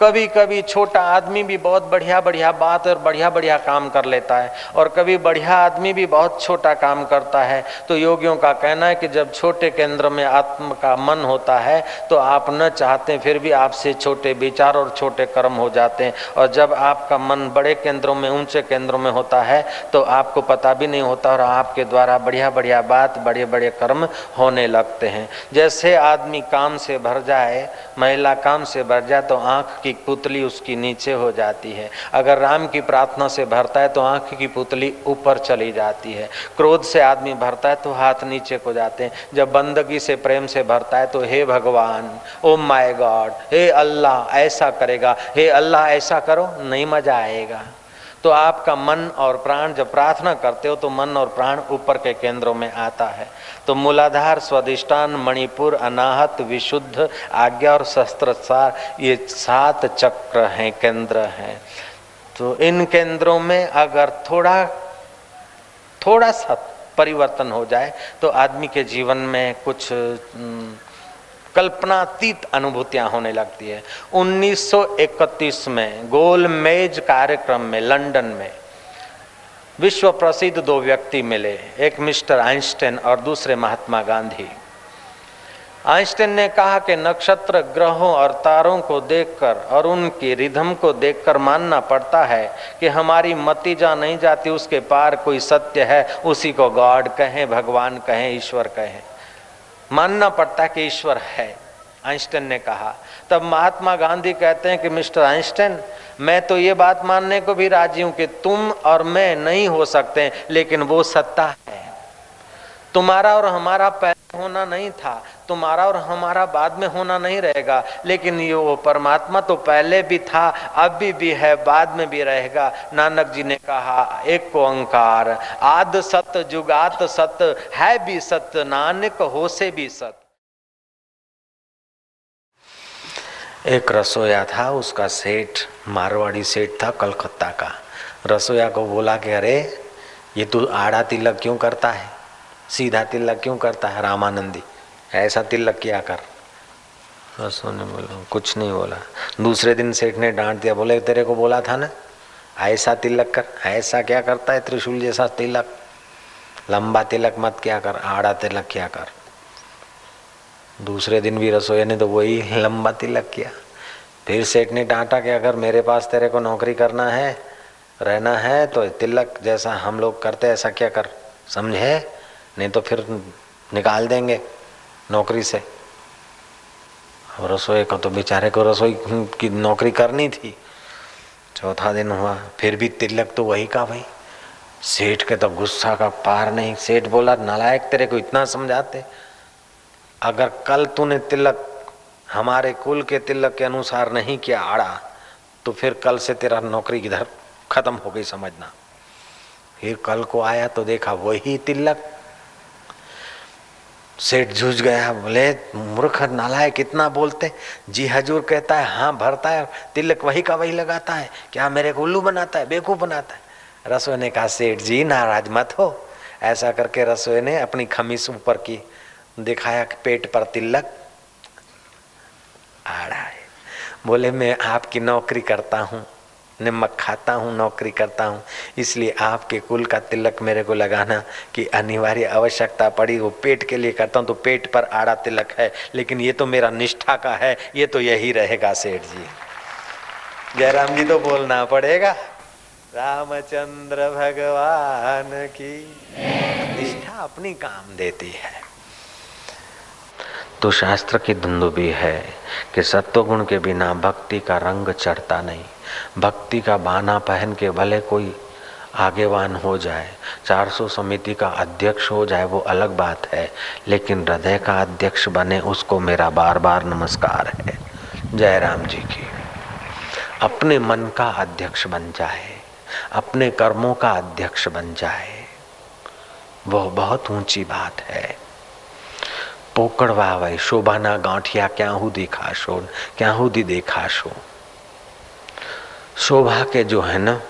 कभी कभी छोटा आदमी भी बहुत बढ़िया बढ़िया बात और बढ़िया बढ़िया काम कर लेता है और कभी बढ़िया आदमी भी बहुत छोटा काम करता है। तो योगियों का कहना है कि जब छोटे केंद्र में आत्म का मन होता है तो आप न चाहते फिर भी आपसे छोटे विचार और छोटे कर्म हो जाते हैं। और जब आपका मन बड़े केंद्रों में, ऊँचे केंद्रों में होता है तो आपको पता भी नहीं होता और आपके द्वारा बढ़िया बढ़िया बात बड़े बड़े कर्म होने लगते हैं। जैसे आदमी काम से भर जाए, महिला काम से भर जाए तो आँख की पुतली उसकी नीचे हो जाती है। अगर राम की प्रार्थना से भरता है तो आँख की पुतली ऊपर चली जाती है। क्रोध से आदमी भरता है तो हाथ नीचे को जाते हैं। जब बंदगी से प्रेम से भरता है तो हे भगवान ओम माय गॉड, हे अल्लाह, ऐसा करेगा। हे अल्लाह, ऐसा करो, नहीं मज़ा आएगा। तो आपका मन और प्राण जब प्रार्थना करते हो तो मन और प्राण ऊपर के केंद्रों में आता है। तो मूलाधार स्वादिष्टान मणिपुर, अनाहत, विशुद्ध, आज्ञा और शस्त्रसार, ये सात चक्र हैं, केंद्र हैं। तो इन केंद्रों में अगर थोड़ा थोड़ा सा परिवर्तन हो जाए तो आदमी के जीवन में कुछ कल्पनातीत अनुभूतियाँ होने लगती है। 1931 में गोल मेज कार्यक्रम में, लंदन में विश्व प्रसिद्ध दो व्यक्ति मिले, एक मिस्टर आइंस्टाइन और दूसरे महात्मा गांधी। आइंस्टाइन ने कहा कि नक्षत्र ग्रहों और तारों को देखकर और उनकी रिधम को देखकर मानना पड़ता है कि हमारी मति जा नहीं जाती, उसके पार कोई सत्य है, उसी को गॉड कहें, भगवान कहें, ईश्वर कहें। मानना पड़ता है कि ईश्वर है। आइंस्टाइन ने कहा। तब महात्मा गांधी कहते हैं कि, मिस्टर आइंस्टाइन मैं तो ये बात मानने को भी राज़ी हूँ कि तुम और मैं नहीं हो सकते, लेकिन वो सत्ता है। तुम्हारा और हमारा पैदा होना नहीं था। तुम्हारा और हमारा बाद में होना नहीं रहेगा। लेकिन ये वो परमात्मा तो पहले भी था अब भी, है बाद में भी रहेगा। नानक जी ने कहा एक को अंकार आद सत जुगात सत है भी सत्य नानक हो से भी सत्य एक रसोया था उसका सेठ मारवाड़ी सेठ था कलकत्ता का। रसोया को बोला कि अरे ये तू आड़ा तिलक क्यों करता है? सीधा तिलक क्यों करता है रामानंदी? ऐसा तिलक किया कर। रसो ने बोला, कुछ नहीं बोला। दूसरे दिन सेठ ने डांट दिया, बोले, तेरे को बोला था ना, ऐसा तिलक कर, ऐसा क्या करता है त्रिशूल जैसा तिलक? लंबा तिलक मत क्या कर, आड़ा तिलक क्या कर। दूसरे दिन भी रसोई ने तो वही लंबा तिलक किया। फिर सेठ ने डांटा कि अगर मेरे पास तेरे को नौकरी करना है, रहना है तो तिलक जैसा हम लोग करते, ऐसा क्या कर? समझे? नहीं तो फिर निकाल देंगे। नौकरी से। रसोई को तो बेचारे को रसोई की नौकरी करनी थी। चौथा दिन हुआ, फिर भी तिलक तो वही का भाई। सेठ के तो गुस्सा का पार नहीं। सेठ बोला, नालायक, तेरे को इतना समझाते? अगर कल तूने तिलक, हमारे कुल के तिलक के अनुसार नहीं किया आड़ा तो फिर कल से तेरा नौकरी किधर खत्म हो गई, समझना। फिर कल को आया तो देखा वही तिलक। सेठ जूझ गया बोले, मूर्ख नालायक कितना बोलते, जी हजूर कहता है हाँ भरता है, तिलक वही का वही लगाता है, क्या मेरे को उल्लू बनाता है बेकूफ बनाता है? रसोई ने कहा, सेठ जी, नाराज़ मत हो। ऐसा करके रसोई ने अपनी खमीस ऊपर की, दिखाया कि पेट पर तिलक, आड़ा है। बोले, मैं आपकी नौकरी करता हूँ निमक खाता हूँ, नौकरी करता हूँ। इसलिए आपके कुल का तिलक मेरे को लगाना कि अनिवार्य आवश्यकता पड़ी, वो पेट के लिए करता हूँ तो पेट पर आड़ा तिलक है। लेकिन ये तो मेरा निष्ठा का है, ये तो यही रहेगा, सेठ जी। जयराम जी तो बोलना पड़ेगा, रामचंद्र भगवान की निष्ठा अपनी काम देती है। तो शास्त्र की धुंधु भी है कि सत्वगुण के बिना भक्ति का रंग चढ़ता नहीं। भक्ति का बाना पहन के भले कोई आगेवान हो जाए 400 समिति का अध्यक्ष हो जाए वो अलग बात है, लेकिन हृदय का अध्यक्ष बने उसको मेरा बार बार नमस्कार है। जय राम जी की। अपने मन का अध्यक्ष बन जाए, अपने कर्मों का अध्यक्ष बन जाए वह बहुत ऊँची बात है। पोकड़वा भाई शोभा शोभाना गांठिया, क्या हूँ दिखा शो क्या हूँ दी देखा शो शोभा के जो है ना,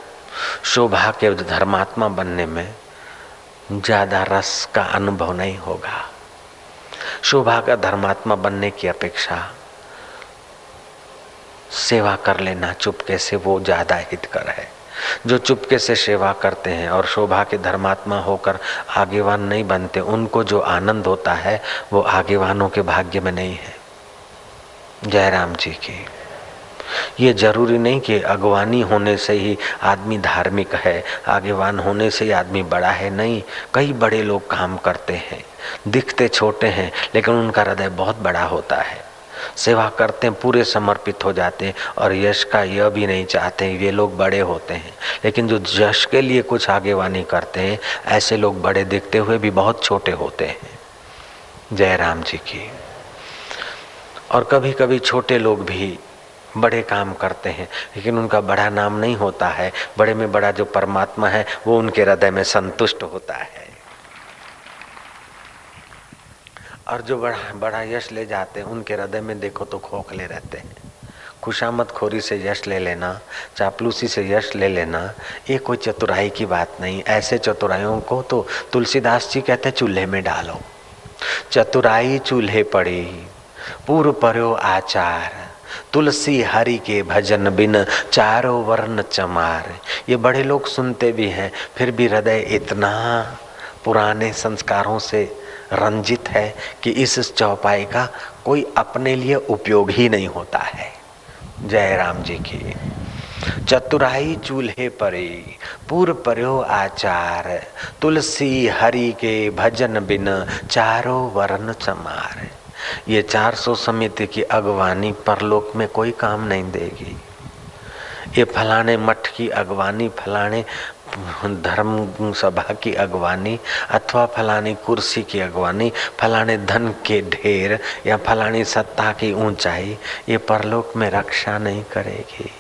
शोभा के धर्मात्मा बनने में ज़्यादा रस का अनुभव नहीं होगा। शोभा का धर्मात्मा बनने की अपेक्षा सेवा कर लेना चुपके से वो ज़्यादा हितकर है। जो चुपके से सेवा करते हैं और शोभा के धर्मात्मा होकर आगेवान नहीं बनते, उनको जो आनंद होता है, वो आगेवानों के भाग्य में नहीं है। जयराम जी की। ये ज़रूरी नहीं कि अगवानी होने से ही आदमी धार्मिक है, आगेवान होने से ही आदमी बड़ा है, नहीं, कई बड़े लोग काम करते हैं, दिखते छोटे हैं, लेकिन उनका हृदय बहुत बड़ा होता है। सेवा करते हैं, पूरे समर्पित हो जाते हैं, और यश का यह भी नहीं चाहते हैं, ये लोग बड़े होते हैं। लेकिन जो यश के लिए कुछ आगेवानी करते हैं, ऐसे लोग बड़े दिखते हुए भी बहुत छोटे होते हैं। जय राम जी की। और कभी कभी छोटे लोग भी बड़े काम करते हैं, लेकिन उनका बड़ा नाम नहीं होता है। बड़े में बड़ा जो परमात्मा है, वो उनके हृदय में संतुष्ट होता है। और जो बड़ा बड़ा यश ले जाते हैं, उनके हृदय में देखो तो खोखले रहते हैं। खुशामद खोरी से यश ले लेना, चापलूसी से यश ले लेना, ये कोई चतुराई की बात नहीं। ऐसे चतुराइयों को तो तुलसीदास जी कहते चूल्हे में डालो। चतुराई चूल्हे पड़ी, पूर्व पर्यो आचार। तुलसी हरि के भजन बिन चारों वर्ण चमार। ये बड़े लोग सुनते भी हैं, फिर भी हृदय इतना पुराने संस्कारों से रंजित है कि इस चौपाई का कोई अपने लिए उपयोग ही नहीं होता है। जय राम जी की। चतुराई चूल्हे परे पूर्व पर्यो आचार, तुलसी हरि के भजन बिन चारों वर्ण चमार। ये चार सौ समिति की अगवानी परलोक में कोई काम नहीं देगी। ये फलाने मठ की अगवानी, फलाने धर्म सभा की अगवानी, अथवा फलानी कुर्सी की अगवानी, फलाने धन के ढेर, या फलानी सत्ता की ऊंचाई, ये परलोक में रक्षा नहीं करेगी।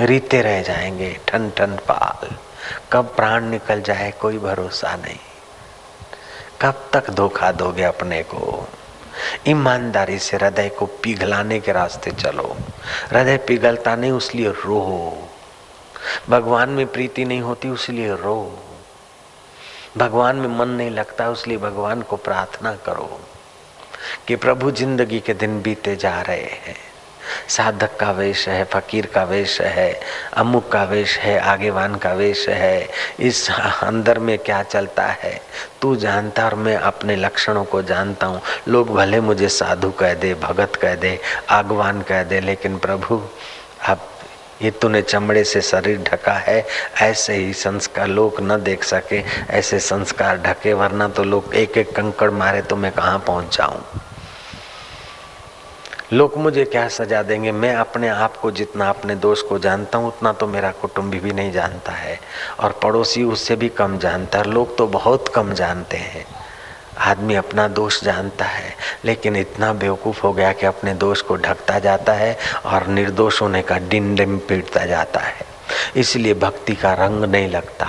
रीते रह जाएँगे ठन ठन पाल। कब प्राण निकल जाए कोई भरोसा नहीं। कब तक धोखा दोगे अपने को? ईमानदारी से हृदय को पिघलाने के रास्ते चलो। हृदय पिघलता नहीं, उसलिए रो। भगवान में प्रीति नहीं होती, उसलिए रो। भगवान में मन नहीं लगता, उसलिए भगवान को प्रार्थना करो कि प्रभु ज़िंदगी के दिन बीते जा रहे हैं। साधक का वेश है, फकीर का वेश है, अमुक का वेश है, आगेवान का वेश है। इस अंदर में क्या चलता है? तू जानता और मैं अपने लक्षणों को जानता हूँ। लोग भले मुझे साधु कह दे, भगत कह दे, आगवान कह दे, लेकिन प्रभु आप ये तूने चमड़े से शरीर ढका है। ऐसे ही संस्कार लोग न देख सके, ऐसे संस्कार ढके, वरना तो लोग एक एक कंकड़ मारे तो मैं कहाँ पहुँच जाऊँ? लोग मुझे क्या सजा देंगे? मैं अपने आप को जितना अपने दोष को जानता हूँ, उतना तो मेरा कुटुंबी भी नहीं जानता है। और पड़ोसी उससे भी कम जानता है लोग तो बहुत कम जानते हैं। आदमी अपना दोष जानता है, लेकिन इतना बेवकूफ़ हो गया कि अपने दोष को ढकता जाता है और निर्दोष होने का डिम डिम पीटता जाता है। इसलिए भक्ति का रंग नहीं लगता।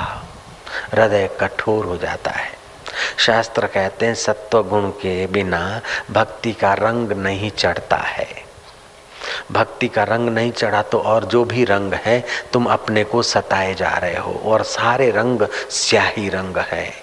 हृदय कठोर हो जाता है। शास्त्र कहते हैं, सत्व गुण के बिना भक्ति का रंग नहीं चढ़ता है। भक्ति का रंग नहीं चढ़ा तो और जो भी रंग है, तुम अपने को सताए जा रहे हो और सारे रंग स्याही रंग है।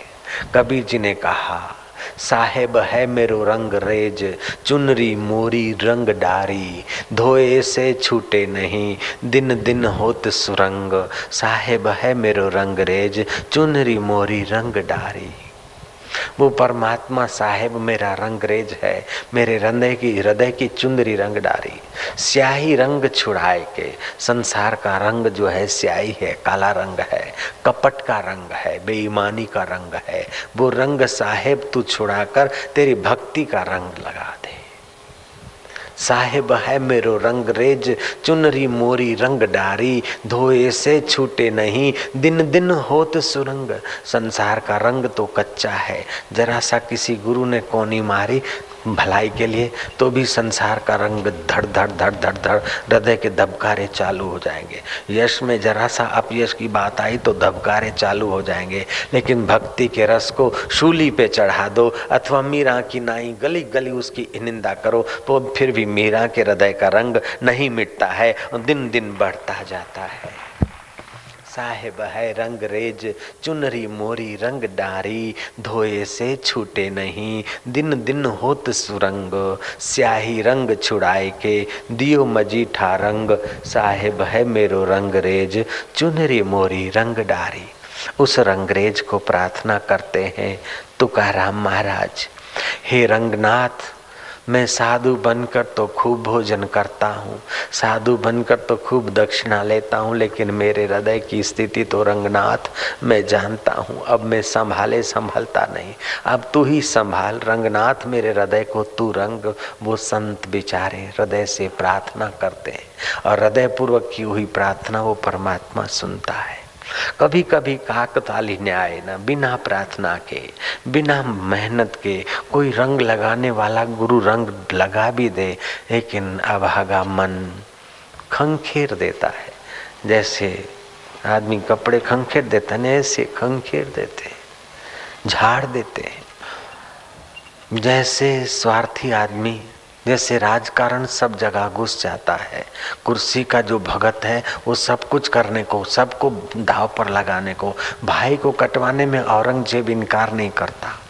कबीर जी ने कहा, साहेब है मेरो रंग रेज, चुनरी मोरी रंग डारी, धोए से छूटे नहीं, दिन दिन होत सुरंग। साहेब है मेरो रंग रेज, चुनरी मोरी रंग डारी। वो परमात्मा साहेब मेरा रंगरेज है, मेरे हृदय की हृदय की चुंदरी रंग डारी। स्याही रंग छुड़ाए के, संसार का रंग जो है स्याही है, काला रंग है, कपट का रंग है, बेईमानी का रंग है। वो रंग साहेब तू छुड़ाकर तेरी भक्ति का रंग लगा दे। साहेब है मेरो रंग रेज, चुनरी मोरी रंग डारी, धोए से छूटे नहीं, दिन दिन होत सुरंग। संसार का रंग तो कच्चा है, जरा सा किसी गुरु ने कोनी मारी भलाई के लिए तो भी संसार का रंग धड़ धड़ धड़ धड़ धड़, हृदय के धबकारे चालू हो जाएँगे। यश में जरा सा अपयश की बात आई तो धबकारे चालू हो जाएँगे। लेकिन भक्ति के रस को शूली पे चढ़ा दो, अथवा मीरा की नाई गली गली उसकी निंदा करो तो फिर भी मीरा के हृदय का रंग नहीं मिटता है, दिन दिन बढ़ता जाता है। साहेब है रंग रेज, चुनरी मोरी रंग डारी, धोए से छूटे नहीं, दिन दिन होत सुरंग, स्याही रंग छुड़ाए के, दियो मजीठा रंग। साहेब है मेरो रंग रेज, चुनरी मोरी रंग डारी। उस रंगरेज को प्रार्थना करते हैं तुकाराम महाराज। हे रंगनाथ मैं साधु बनकर तो खूब भोजन करता हूँ। साधु बनकर तो खूब दक्षिणा लेता हूँ, लेकिन मेरे हृदय की स्थिति तो रंगनाथ मैं जानता हूँ। अब मैं संभाले संभलता नहीं। अब तू ही संभाल रंगनाथ, मेरे हृदय को तू रंग, वो संत बिचारे हृदय से प्रार्थना करते हैं। और हृदय पूर्वक की हुई प्रार्थना वो परमात्मा सुनता है। कभी कभी काकताली न्याय न, बिना प्रार्थना के, बिना मेहनत के कोई रंग लगाने वाला गुरु रंग लगा भी दे, लेकिन अभागा मन खंखेर देता है। जैसे आदमी कपड़े खंखेर देता है, ऐसे खंखेर देते झाड़ देते हैं। जैसे स्वार्थी आदमी जैसे राजकारण सब जगह घुस जाता है। कुर्सी का जो भगत है, वो सब कुछ करने को, सबको दाव पर लगाने को, भाई को कटवाने में औरंगज़ेब इनकार नहीं करता।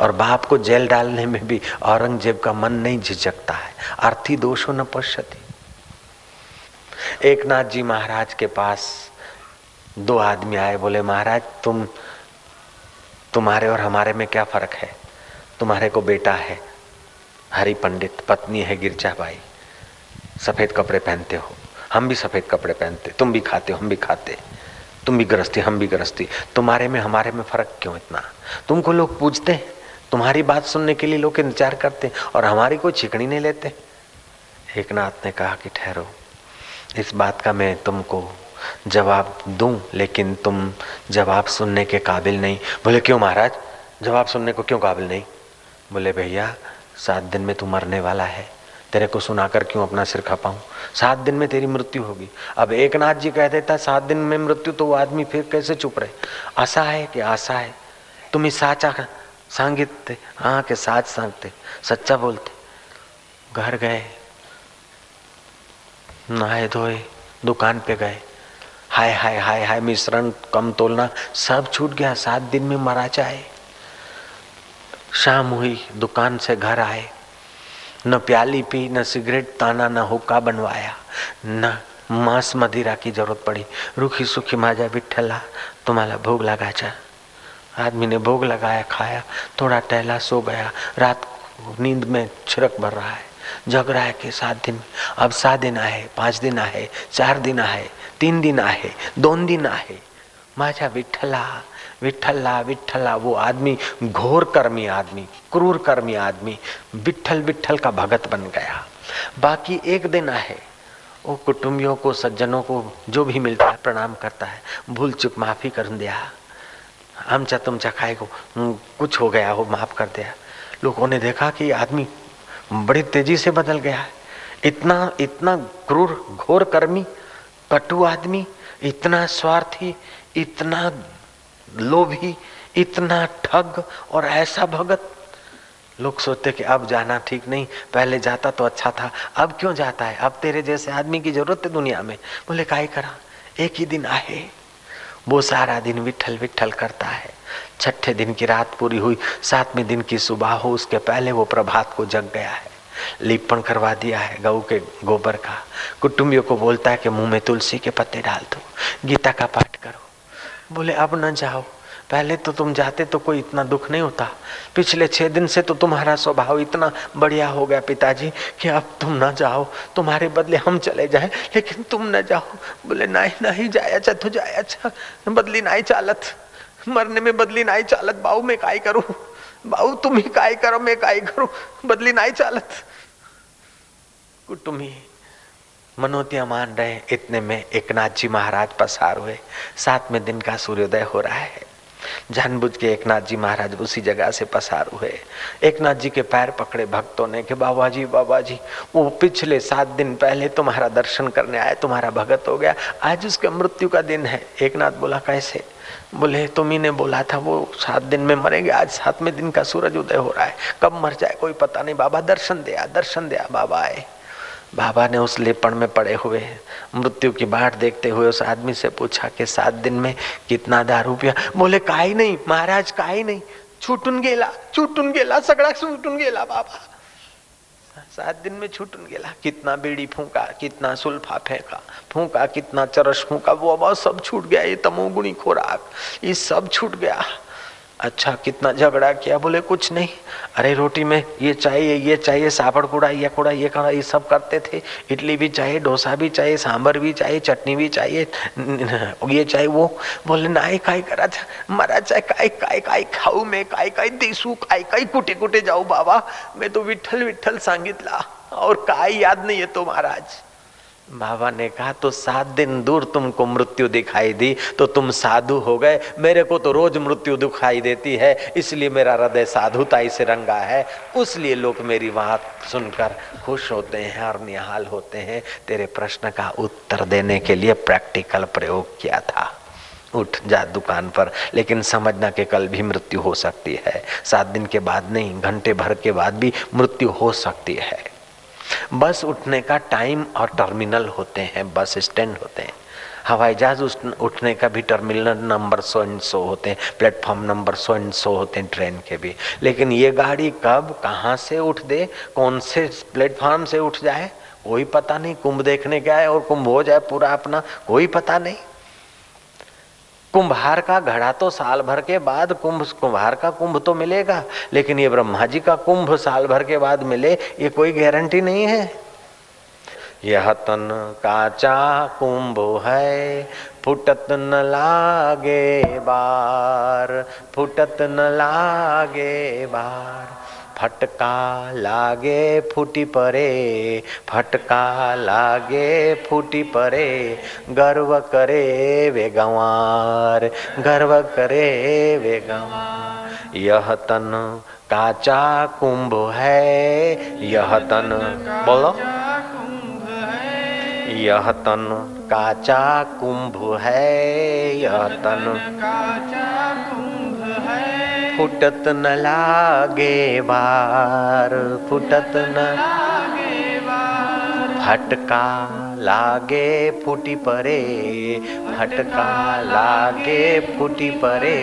और बाप को जेल डालने में भी औरंगज़ेब का मन नहीं झिझकता है। अर्थी दोषो न पश्यति। एक नाथ जी महाराज के पास दो आदमी आए, बोले, महाराज, तुम, तुम्हारे और हमारे में क्या फ़र्क है? तुम्हारे को बेटा है हरि पंडित, पत्नी है गिरजाबाई। सफ़ेद कपड़े पहनते हो। हम भी सफ़ेद कपड़े पहनते। तुम भी खाते हो हम भी खाते। तुम भी गृहस्थी, हम भी गृहस्थी। तुम्हारे में, हमारे में फ़र्क क्यों इतना? तुमको लोग पूछते हैं। तुम्हारी बात सुनने के लिए लोग इंतज़ार करते हैं और हमारी कोई छिकनी नहीं लेते। एक नाथ ने कहा कि, ठहरो। इस बात का मैं तुमको जवाब दूँ, लेकिन तुम जवाब सुनने के काबिल नहीं। बोले, क्यों महाराज? जवाब सुनने को क्यों काबिल नहीं? बोले, भैया सात दिन में तू मरने वाला है। तेरे को सुनाकर क्यों अपना सिर खपाऊं? सात दिन में तेरी मृत्यु होगी। अब एक नाथ जी कह देता, सात दिन में मृत्यु तो वो आदमी फिर कैसे चुप रहे? आशा है कि आशा है? तुम ही साचा सांगित हाँ के साच सांगते, सच्चा बोलते। घर गए, नहाए धोए, दुकान पे गए। हाय हाय हाय हाय, मिश्रण, कम तोलना, सब छूट गया। सात दिन में मरा चाहे। शाम हुई, दुकान से घर आए। न प्याली पी, न सिगरेट ताना, न हुक्का बनवाया। न मांस मदिरा की ज़रूरत पड़ी। रूखी सुखी माजा विठला तुम्हारा भोग लगा चा आदमी ने भोग लगाया, खाया, थोड़ा टहला, सो गया। रात नींद में छिड़क भर रहा है। जग रहा है कि सात दिन। अब सात दिन आए पाँच दिन आए चार दिन आए तीन दिन आए दोन दिन आए माझा विठला विठ्ठला विठ्ठला, वो आदमी घोर कर्मी आदमी क्रूर कर्मी आदमी विठल विठल का भगत बन गया। बाकी एक दिन आहे वो कुटुंबियों को, सज्जनों को, जो भी मिलता है, प्रणाम करता है, भूल चुक माफ़ी कर दिया। आमचा तुमचा खाए को कुछ हो गया हो, माफ़ कर दिया। लोगों ने देखा कि आदमी बड़ी तेज़ी से बदल गया है। इतना इतना क्रूर घोर कर्मी कटु आदमी, इतना स्वार्थी इतना लोभी, इतना ठग और ऐसा भगत। लोग सोचते कि अब जाना ठीक नहीं, पहले जाता तो अच्छा था, अब क्यों जाता है? अब तेरे जैसे आदमी की ज़रूरत है दुनिया में। बोले काय करा? एक ही दिन आए, वो सारा दिन विठल विठल करता है। छठे दिन की रात पूरी हुई, सातवें दिन की सुबह हो, उसके पहले वो प्रभात को जग गया है। लिपण करवा दिया है गऊ के गोबर का। कुटुंबियों को बोलता है कि मुँह में तुलसी के पत्ते डाल दो, गीता का पाठ करो। बोले, अब न जाओ। पहले तो तुम जाते तो कोई इतना दुख नहीं होता। पिछले छह दिन से तो तुम्हारा स्वभाव इतना बढ़िया हो गया पिताजी कि अब तुम ना जाओ। तुम्हारे बदले हम चले जाए, लेकिन तुम न जाओ। बोले, नहीं नहीं, जाया अच्छा तो जाया अच्छा बदली नहीं चालत। मरने में बदली नहीं चालत। बाऊ, मैं काय करूँ? बाऊ, तुम ही काय करो, मैं काय करूँ? बदली नहीं चालत। कुटुंबी मनोतिया मान रहे इतने में एक नाथ जी महाराज पसार हुए। सातवें दिन का सूर्योदय हो रहा है। जानबूझ के एक नाथ जी महाराज उसी जगह से पसार हुए। एक नाथ जी के पैर पकड़े भक्तों ने कि बाबा जी बाबा जी वो पिछले सात दिन पहले तुम्हारा दर्शन करने आए, तुम्हारा भगत हो गया। आज उसके मृत्यु का दिन है। एक नाथ बोला, कैसे? बोले तुम्ही ने बोला था, वो सात दिन में मरेंगे, आज सातवें दिन का सूरज उदय हो रहा है। कब मर जाए, कोई पता नहीं। बाबा, दर्शन दिया दर्शन दिया बाबा आए। बाबा ने उस लेपण में पड़े हुए मृत्यु की बाट देखते हुए उस आदमी से पूछा कि सात दिन में कितना दारू पिया? बोले काही नहीं, महाराज काही नहीं। छूटून गेला छूटून गेला सगळा छूटून गेला, बाबा। सात दिन में छूटून गेला। कितना बीड़ी फूका, कितना सुल्फा फेंका, फूका, कितना चरस फूका, वो अब सब छूट गया, ये तमोगुणी खोराक, ये सब छूट गया। अच्छा कितना झगड़ा किया? बोले, कुछ नहीं। अरे, रोटी में ये चाहिए ये चाहिए सापड़ कूड़ा, ये कूड़ा ये कूड़ा, ये सब करते थे। इडली भी चाहिए डोसा भी चाहिए सांभर भी चाहिए चटनी भी चाहिए ये चाहिए वो। बोले नाही काय था मरा चाहे काय काय काय खाऊ मैं? काय काय देसू? काय काय कुठे कुठे जाऊ, बाबा? मैं तो विठल विठल सांगितला। और काय याद नहीं है तो महाराज बाबा ने कहा तो सात दिन दूर तुमको मृत्यु दिखाई दी तो तुम साधु हो गए। मेरे को तो रोज मृत्यु दिखाई देती है, इसलिए मेरा हृदय साधुताई से रंगा है। उसलिए लोग मेरी बात सुनकर खुश होते हैं और निहाल होते हैं। तेरे प्रश्न का उत्तर देने के लिए प्रैक्टिकल प्रयोग किया था। उठ जा दुकान पर, लेकिन समझना कि कल भी मृत्यु हो सकती है। सात दिन के बाद नहीं, घंटे भर के बाद भी मृत्यु हो सकती है। बस उठने का टाइम और टर्मिनल होते हैं, बस स्टैंड होते हैं। हवाई जहाज़ उठने का भी terminal number so and so होते हैं, platform number so and so होते हैं ट्रेन के भी। लेकिन ये गाड़ी कब, कहाँ से उठ दे, कौन से प्लेटफॉर्म से उठ जाए, कोई पता नहीं, कुंभ देखने का है और कुंभ हो जाए पूरा अपना, कोई पता नहीं। कुंभार का घड़ा तो साल भर के बाद कुंभ, कुंभार का कुंभ तो मिलेगा, लेकिन ये ब्रह्मा जी का कुंभ साल भर के बाद मिले, ये कोई गारंटी नहीं है। यह तन काचा कुंभ है, फुटत न लागे बार, फुटत न लागे बार। फटका लागे फूटी परे, फटका लागे फूटी परे, गर्व करे वे गंवार, गर्व करे वे यह तन काचा कुंभ है, यह तन, बोलो। यह तन काचा कुंभ है यह तन काचा कुंभ है। फुटत न लागे बार फुटत न फटका लागे फूटी परे, फटका लागे फूटी परे,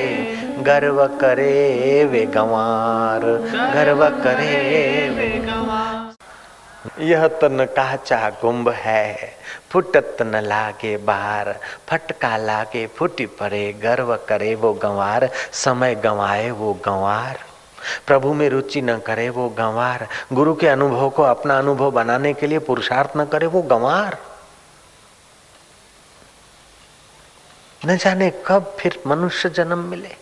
गर्व करे वे गंवार, गर्व करे वे गंवार। यह तन काचा कुंभ है फुटत न लागे बार, फटका लागे फूटी पड़े, गर्व करे वो गंवार, समय गंवाए वो गंवार। प्रभु में रुचि न करे वो गंवार, गुरु के अनुभव को अपना अनुभव बनाने के लिए पुरुषार्थ न करे वो गंवार। न जाने कब फिर मनुष्य जन्म मिले।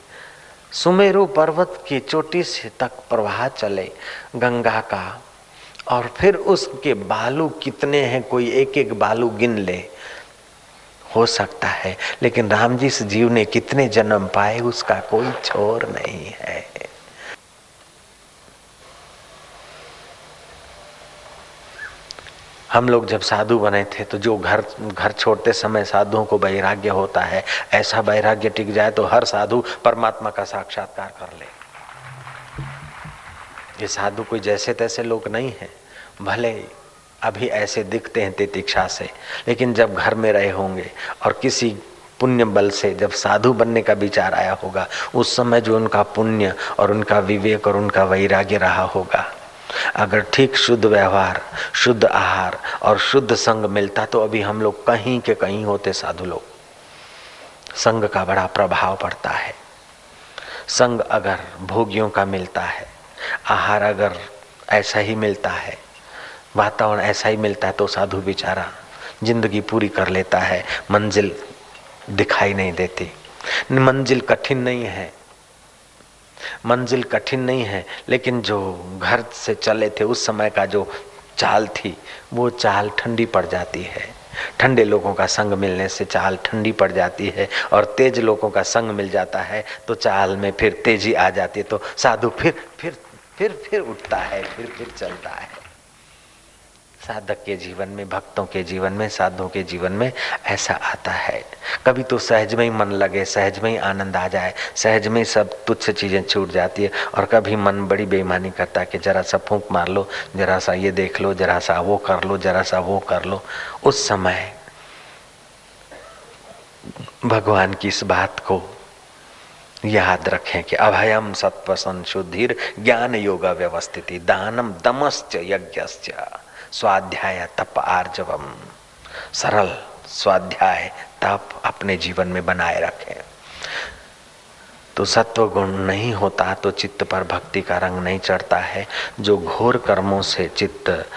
सुमेरु पर्वत की चोटी से तक प्रवाह चले, गंगा का और फिर उसके बालू कितने हैं, कोई एक एक बालू गिन ले। हो सकता है, लेकिन राम जी से जीव ने कितने जन्म पाए, उसका कोई छोर नहीं है। हम लोग जब साधु बने थे तो जो घर घर छोड़ते समय साधुओं को वैराग्य होता है, ऐसा वैराग्य टिक जाए तो हर साधु परमात्मा का साक्षात्कार कर ले। ये साधु कोई जैसे तैसे लोग नहीं है। भले अभी ऐसे दिखते हैं तितिक्षा से, लेकिन जब घर में रहे होंगे और किसी पुण्य बल से जब साधु बनने का विचार आया होगा, उस समय जो उनका पुण्य और उनका विवेक और उनका वैराग्य रहा होगा। अगर ठीक शुद्ध व्यवहार, शुद्ध आहार और शुद्ध संग मिलता तो अभी हम लोग कहीं के कहीं होते साधु लोग। संग का बड़ा प्रभाव पड़ता है। संग अगर भोगियों का मिलता है आहार अगर ऐसा ही मिलता है, वातावरण ऐसा ही मिलता है तो साधु बेचारा ज़िंदगी पूरी कर लेता है, मंजिल दिखाई नहीं देती। मंजिल कठिन नहीं है, मंजिल कठिन नहीं है, लेकिन जो घर से चले थे उस समय का जो चाल थी, वो चाल ठंडी पड़ जाती है। ठंडे लोगों का संग मिलने से चाल ठंडी पड़ जाती है और तेज लोगों का संग मिल जाता है तो चाल में फिर तेज़ी आ जाती है तो साधु फिर फिर फिर फिर उठता है, फिर फिर चलता है। साधक के जीवन में, भक्तों के जीवन में, साधुओं के जीवन में ऐसा आता है। कभी तो सहज में ही मन लगे, सहज में ही आनंद आ जाए, सहज में सब तुच्छ चीज़ें छूट जाती है, और कभी मन बड़ी बेईमानी करता है कि जरा सा फूंक मार लो, जरा सा ये देख लो, जरा सा वो कर लो, जरा सा वो कर लो। उस समय भगवान की इस बात को याद रखें कि अभयम सत्व संशुद्धिर ज्ञान योगा व्यवस्थिति दानम दमश्च यज्ञश्च। स्वाध्याय तप आर्जवम। सरल स्वाध्याय तप अपने जीवन में बनाए रखें। तो सत्व गुण नहीं होता तो चित्त पर भक्ति का रंग नहीं चढ़ता है। जो घोर कर्मों से चित्त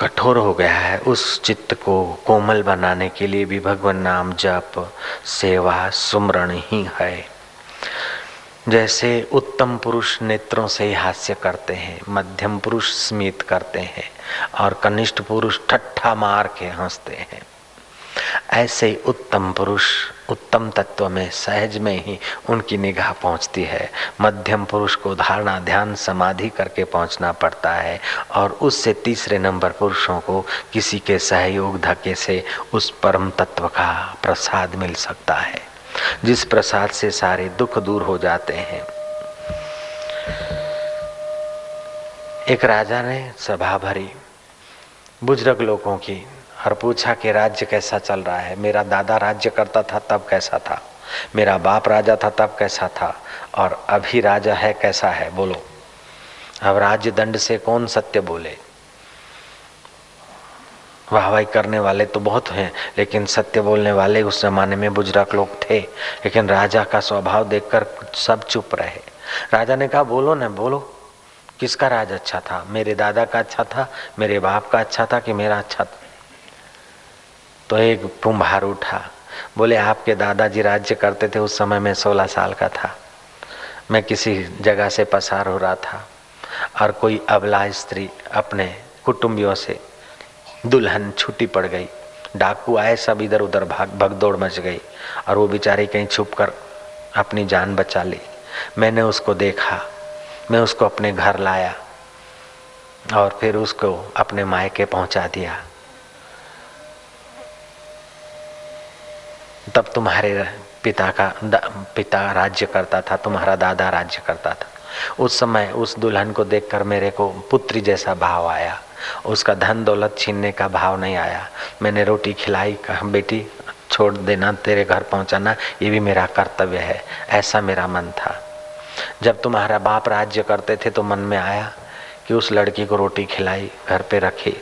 कठोर हो गया है, उस चित्त को कोमल बनाने के लिए भी भगवान नाम जप, सेवा, सुमरण ही है। जैसे उत्तम पुरुष नेत्रों से ही हास्य करते हैं, मध्यम पुरुष स्मित करते हैं, और कनिष्ठ पुरुष ठट्ठा मार के हँसते हैं, ऐसे उत्तम पुरुष उत्तम तत्व में, सहज में ही उनकी निगाह पहुँचती है। मध्यम पुरुष को धारणा ध्यान समाधि करके पहुँचना पड़ता है और उससे तीसरे नंबर पुरुषों को किसी के सहयोग धके से उस परम तत्व का प्रसाद मिल सकता है, जिस प्रसाद से सारे दुख दूर हो जाते हैं। एक राजा ने सभा भरी। बुज़ुर्ग लोगों की और पूछा कि राज्य कैसा चल रहा है? मेरा दादा राज्य करता था, तब कैसा था? मेरा बाप राजा था, तब कैसा था? और अभी राजा है, कैसा है? बोलो। अब राज्य दंड से कौन सत्य बोले? वाहवाही करने वाले तो बहुत हैं, लेकिन सत्य बोलने वाले उस जमाने में बुज़ुर्ग लोग थे। लेकिन राजा का स्वभाव देखकर सब चुप रहे। राजा ने कहा, बोलो ना, बोलो। किसका राज अच्छा था? मेरे दादा का अच्छा था, मेरे बाप का अच्छा था कि मेरा अच्छा था? तो एक कुंभार उठा। बोले, आपके दादाजी राज्य करते थे, उस समय में सोलह साल का था। मैं किसी जगह से पसार हो रहा था और कोई अबला स्त्री अपने कुटुंबियों से दुल्हन छुट्टी पड़ गई। डाकू आए, सब इधर उधर भाग भग दौड़ मच गई और वो बेचारी कहीं छुप कर अपनी जान बचा ली। मैंने उसको देखा, मैं उसको अपने घर लाया और फिर उसको अपने मायके पहुँचा दिया। तब तुम्हारे पिता का पिता राज्य करता था, तुम्हारा दादा राज्य करता था। उस समय उस दुल्हन को देखकर मेरे को पुत्री जैसा भाव आया। उसका धन दौलत छीनने का भाव नहीं आया। मैंने रोटी खिलाई, कहा, बेटी, छोड़ देना, तेरे घर पहुंचाना, ये भी मेरा कर्तव्य है। ऐसा मेरा मन था। जब तुम्हारा बाप राज्य करते थे तो मन में आया कि उस लड़की को रोटी खिलाई, घर पे रखी।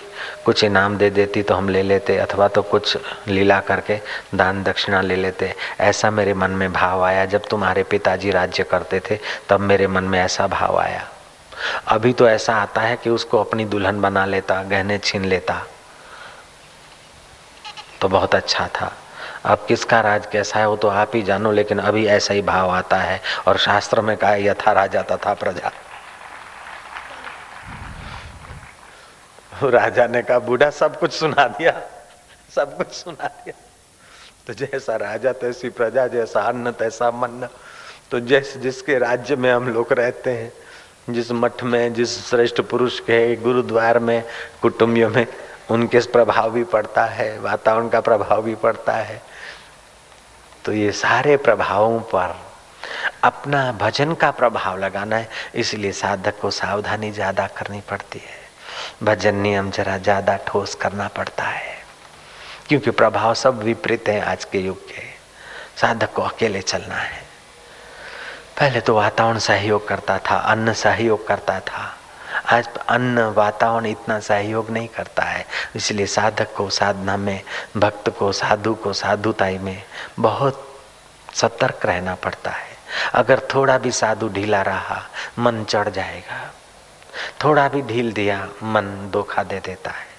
कुछ इनाम दे देती तो हम ले लेते, अथवा तो कुछ लीला करके दान दक्षिणा ले लेते। ऐसा मेरे मन में भाव आया। जब तुम्हारे पिताजी राज्य करते थे, तब मेरे मन में ऐसा भाव आया। अभी तो ऐसा आता है कि उसको अपनी दुल्हन बना लेता, गहने छीन लेता। तो बहुत अच्छा था। अब किसका राज कैसा है, वो तो आप ही जानो, लेकिन अभी ऐसा ही भाव आता है। और शास्त्र में कहा, यथा राजा तथा प्रजा। राजा ने कहा, बूढ़ा, सब कुछ सुना दिया, सब कुछ सुना दिया। तो जैसा राजा, तैसी प्रजा, जैसा अन्न, तैसा मन। तो जैसे, जिसके राज्य में हम लोग रहते हैं, जिस मठ में, जिस श्रेष्ठ पुरुष के गुरुद्वार में कुटुंबियों में, उनके प्रभाव भी पड़ता है, वातावरण का प्रभाव भी पड़ता है। तो ये सारे प्रभावों पर अपना भजन का प्रभाव लगाना है, इसलिए साधक को सावधानी ज़्यादा करनी पड़ती है। भजन नियम जरा ज़्यादा ठोस करना पड़ता है। क्योंकि प्रभाव सब विपरीत है आज के युग के। साधक को अकेले चलना है। पहले तो वातावरण सहयोग करता था, अन्न सहयोग करता था। आज अन्न वातावरण इतना सहयोग नहीं करता है। इसलिए साधक को साधना में, भक्त को, साधु को, साधुताई में बहुत सतर्क रहना पड़ता है। अगर थोड़ा भी साधु ढीला रहा, मन चढ़ जाएगा। थोड़ा भी ढील दिया, मन धोखा दे देता है।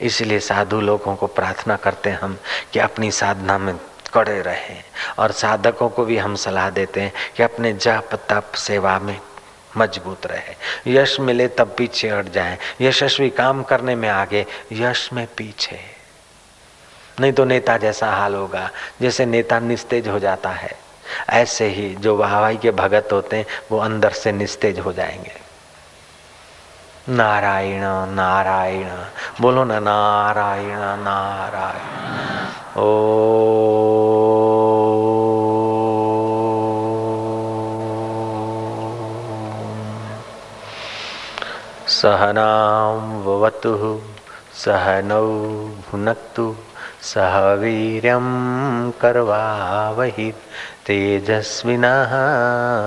इसलिए साधु लोगों को प्रार्थना करते हैं हम कि अपनी साधना में कड़े रहें और साधकों को भी हम सलाह देते हैं कि अपने जप तप सेवा में मज़बूत रहे। यश मिले तब पीछे हट जाए। यशस्वी काम करने में आगे, यश में पीछे। नहीं तो नेता जैसा हाल होगा, जैसे नेता निस्तेज हो जाता है। ऐसे ही जो वाहवाही के भगत होते हैं, वो अंदर से निस्तेज हो जाएँगे। नारायण नारायण बोलो ना नारायण नारायण। ओ। सहनां ववतु सहनौ भुनक्तु सह वीर्यं करवावहि तेजस्विनः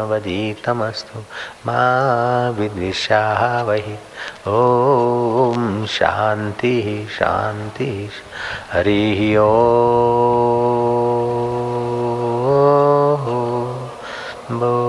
वदीतमस्तु मा वही। ॐ शान्तिः शान्तिः हरिः ओ। भो।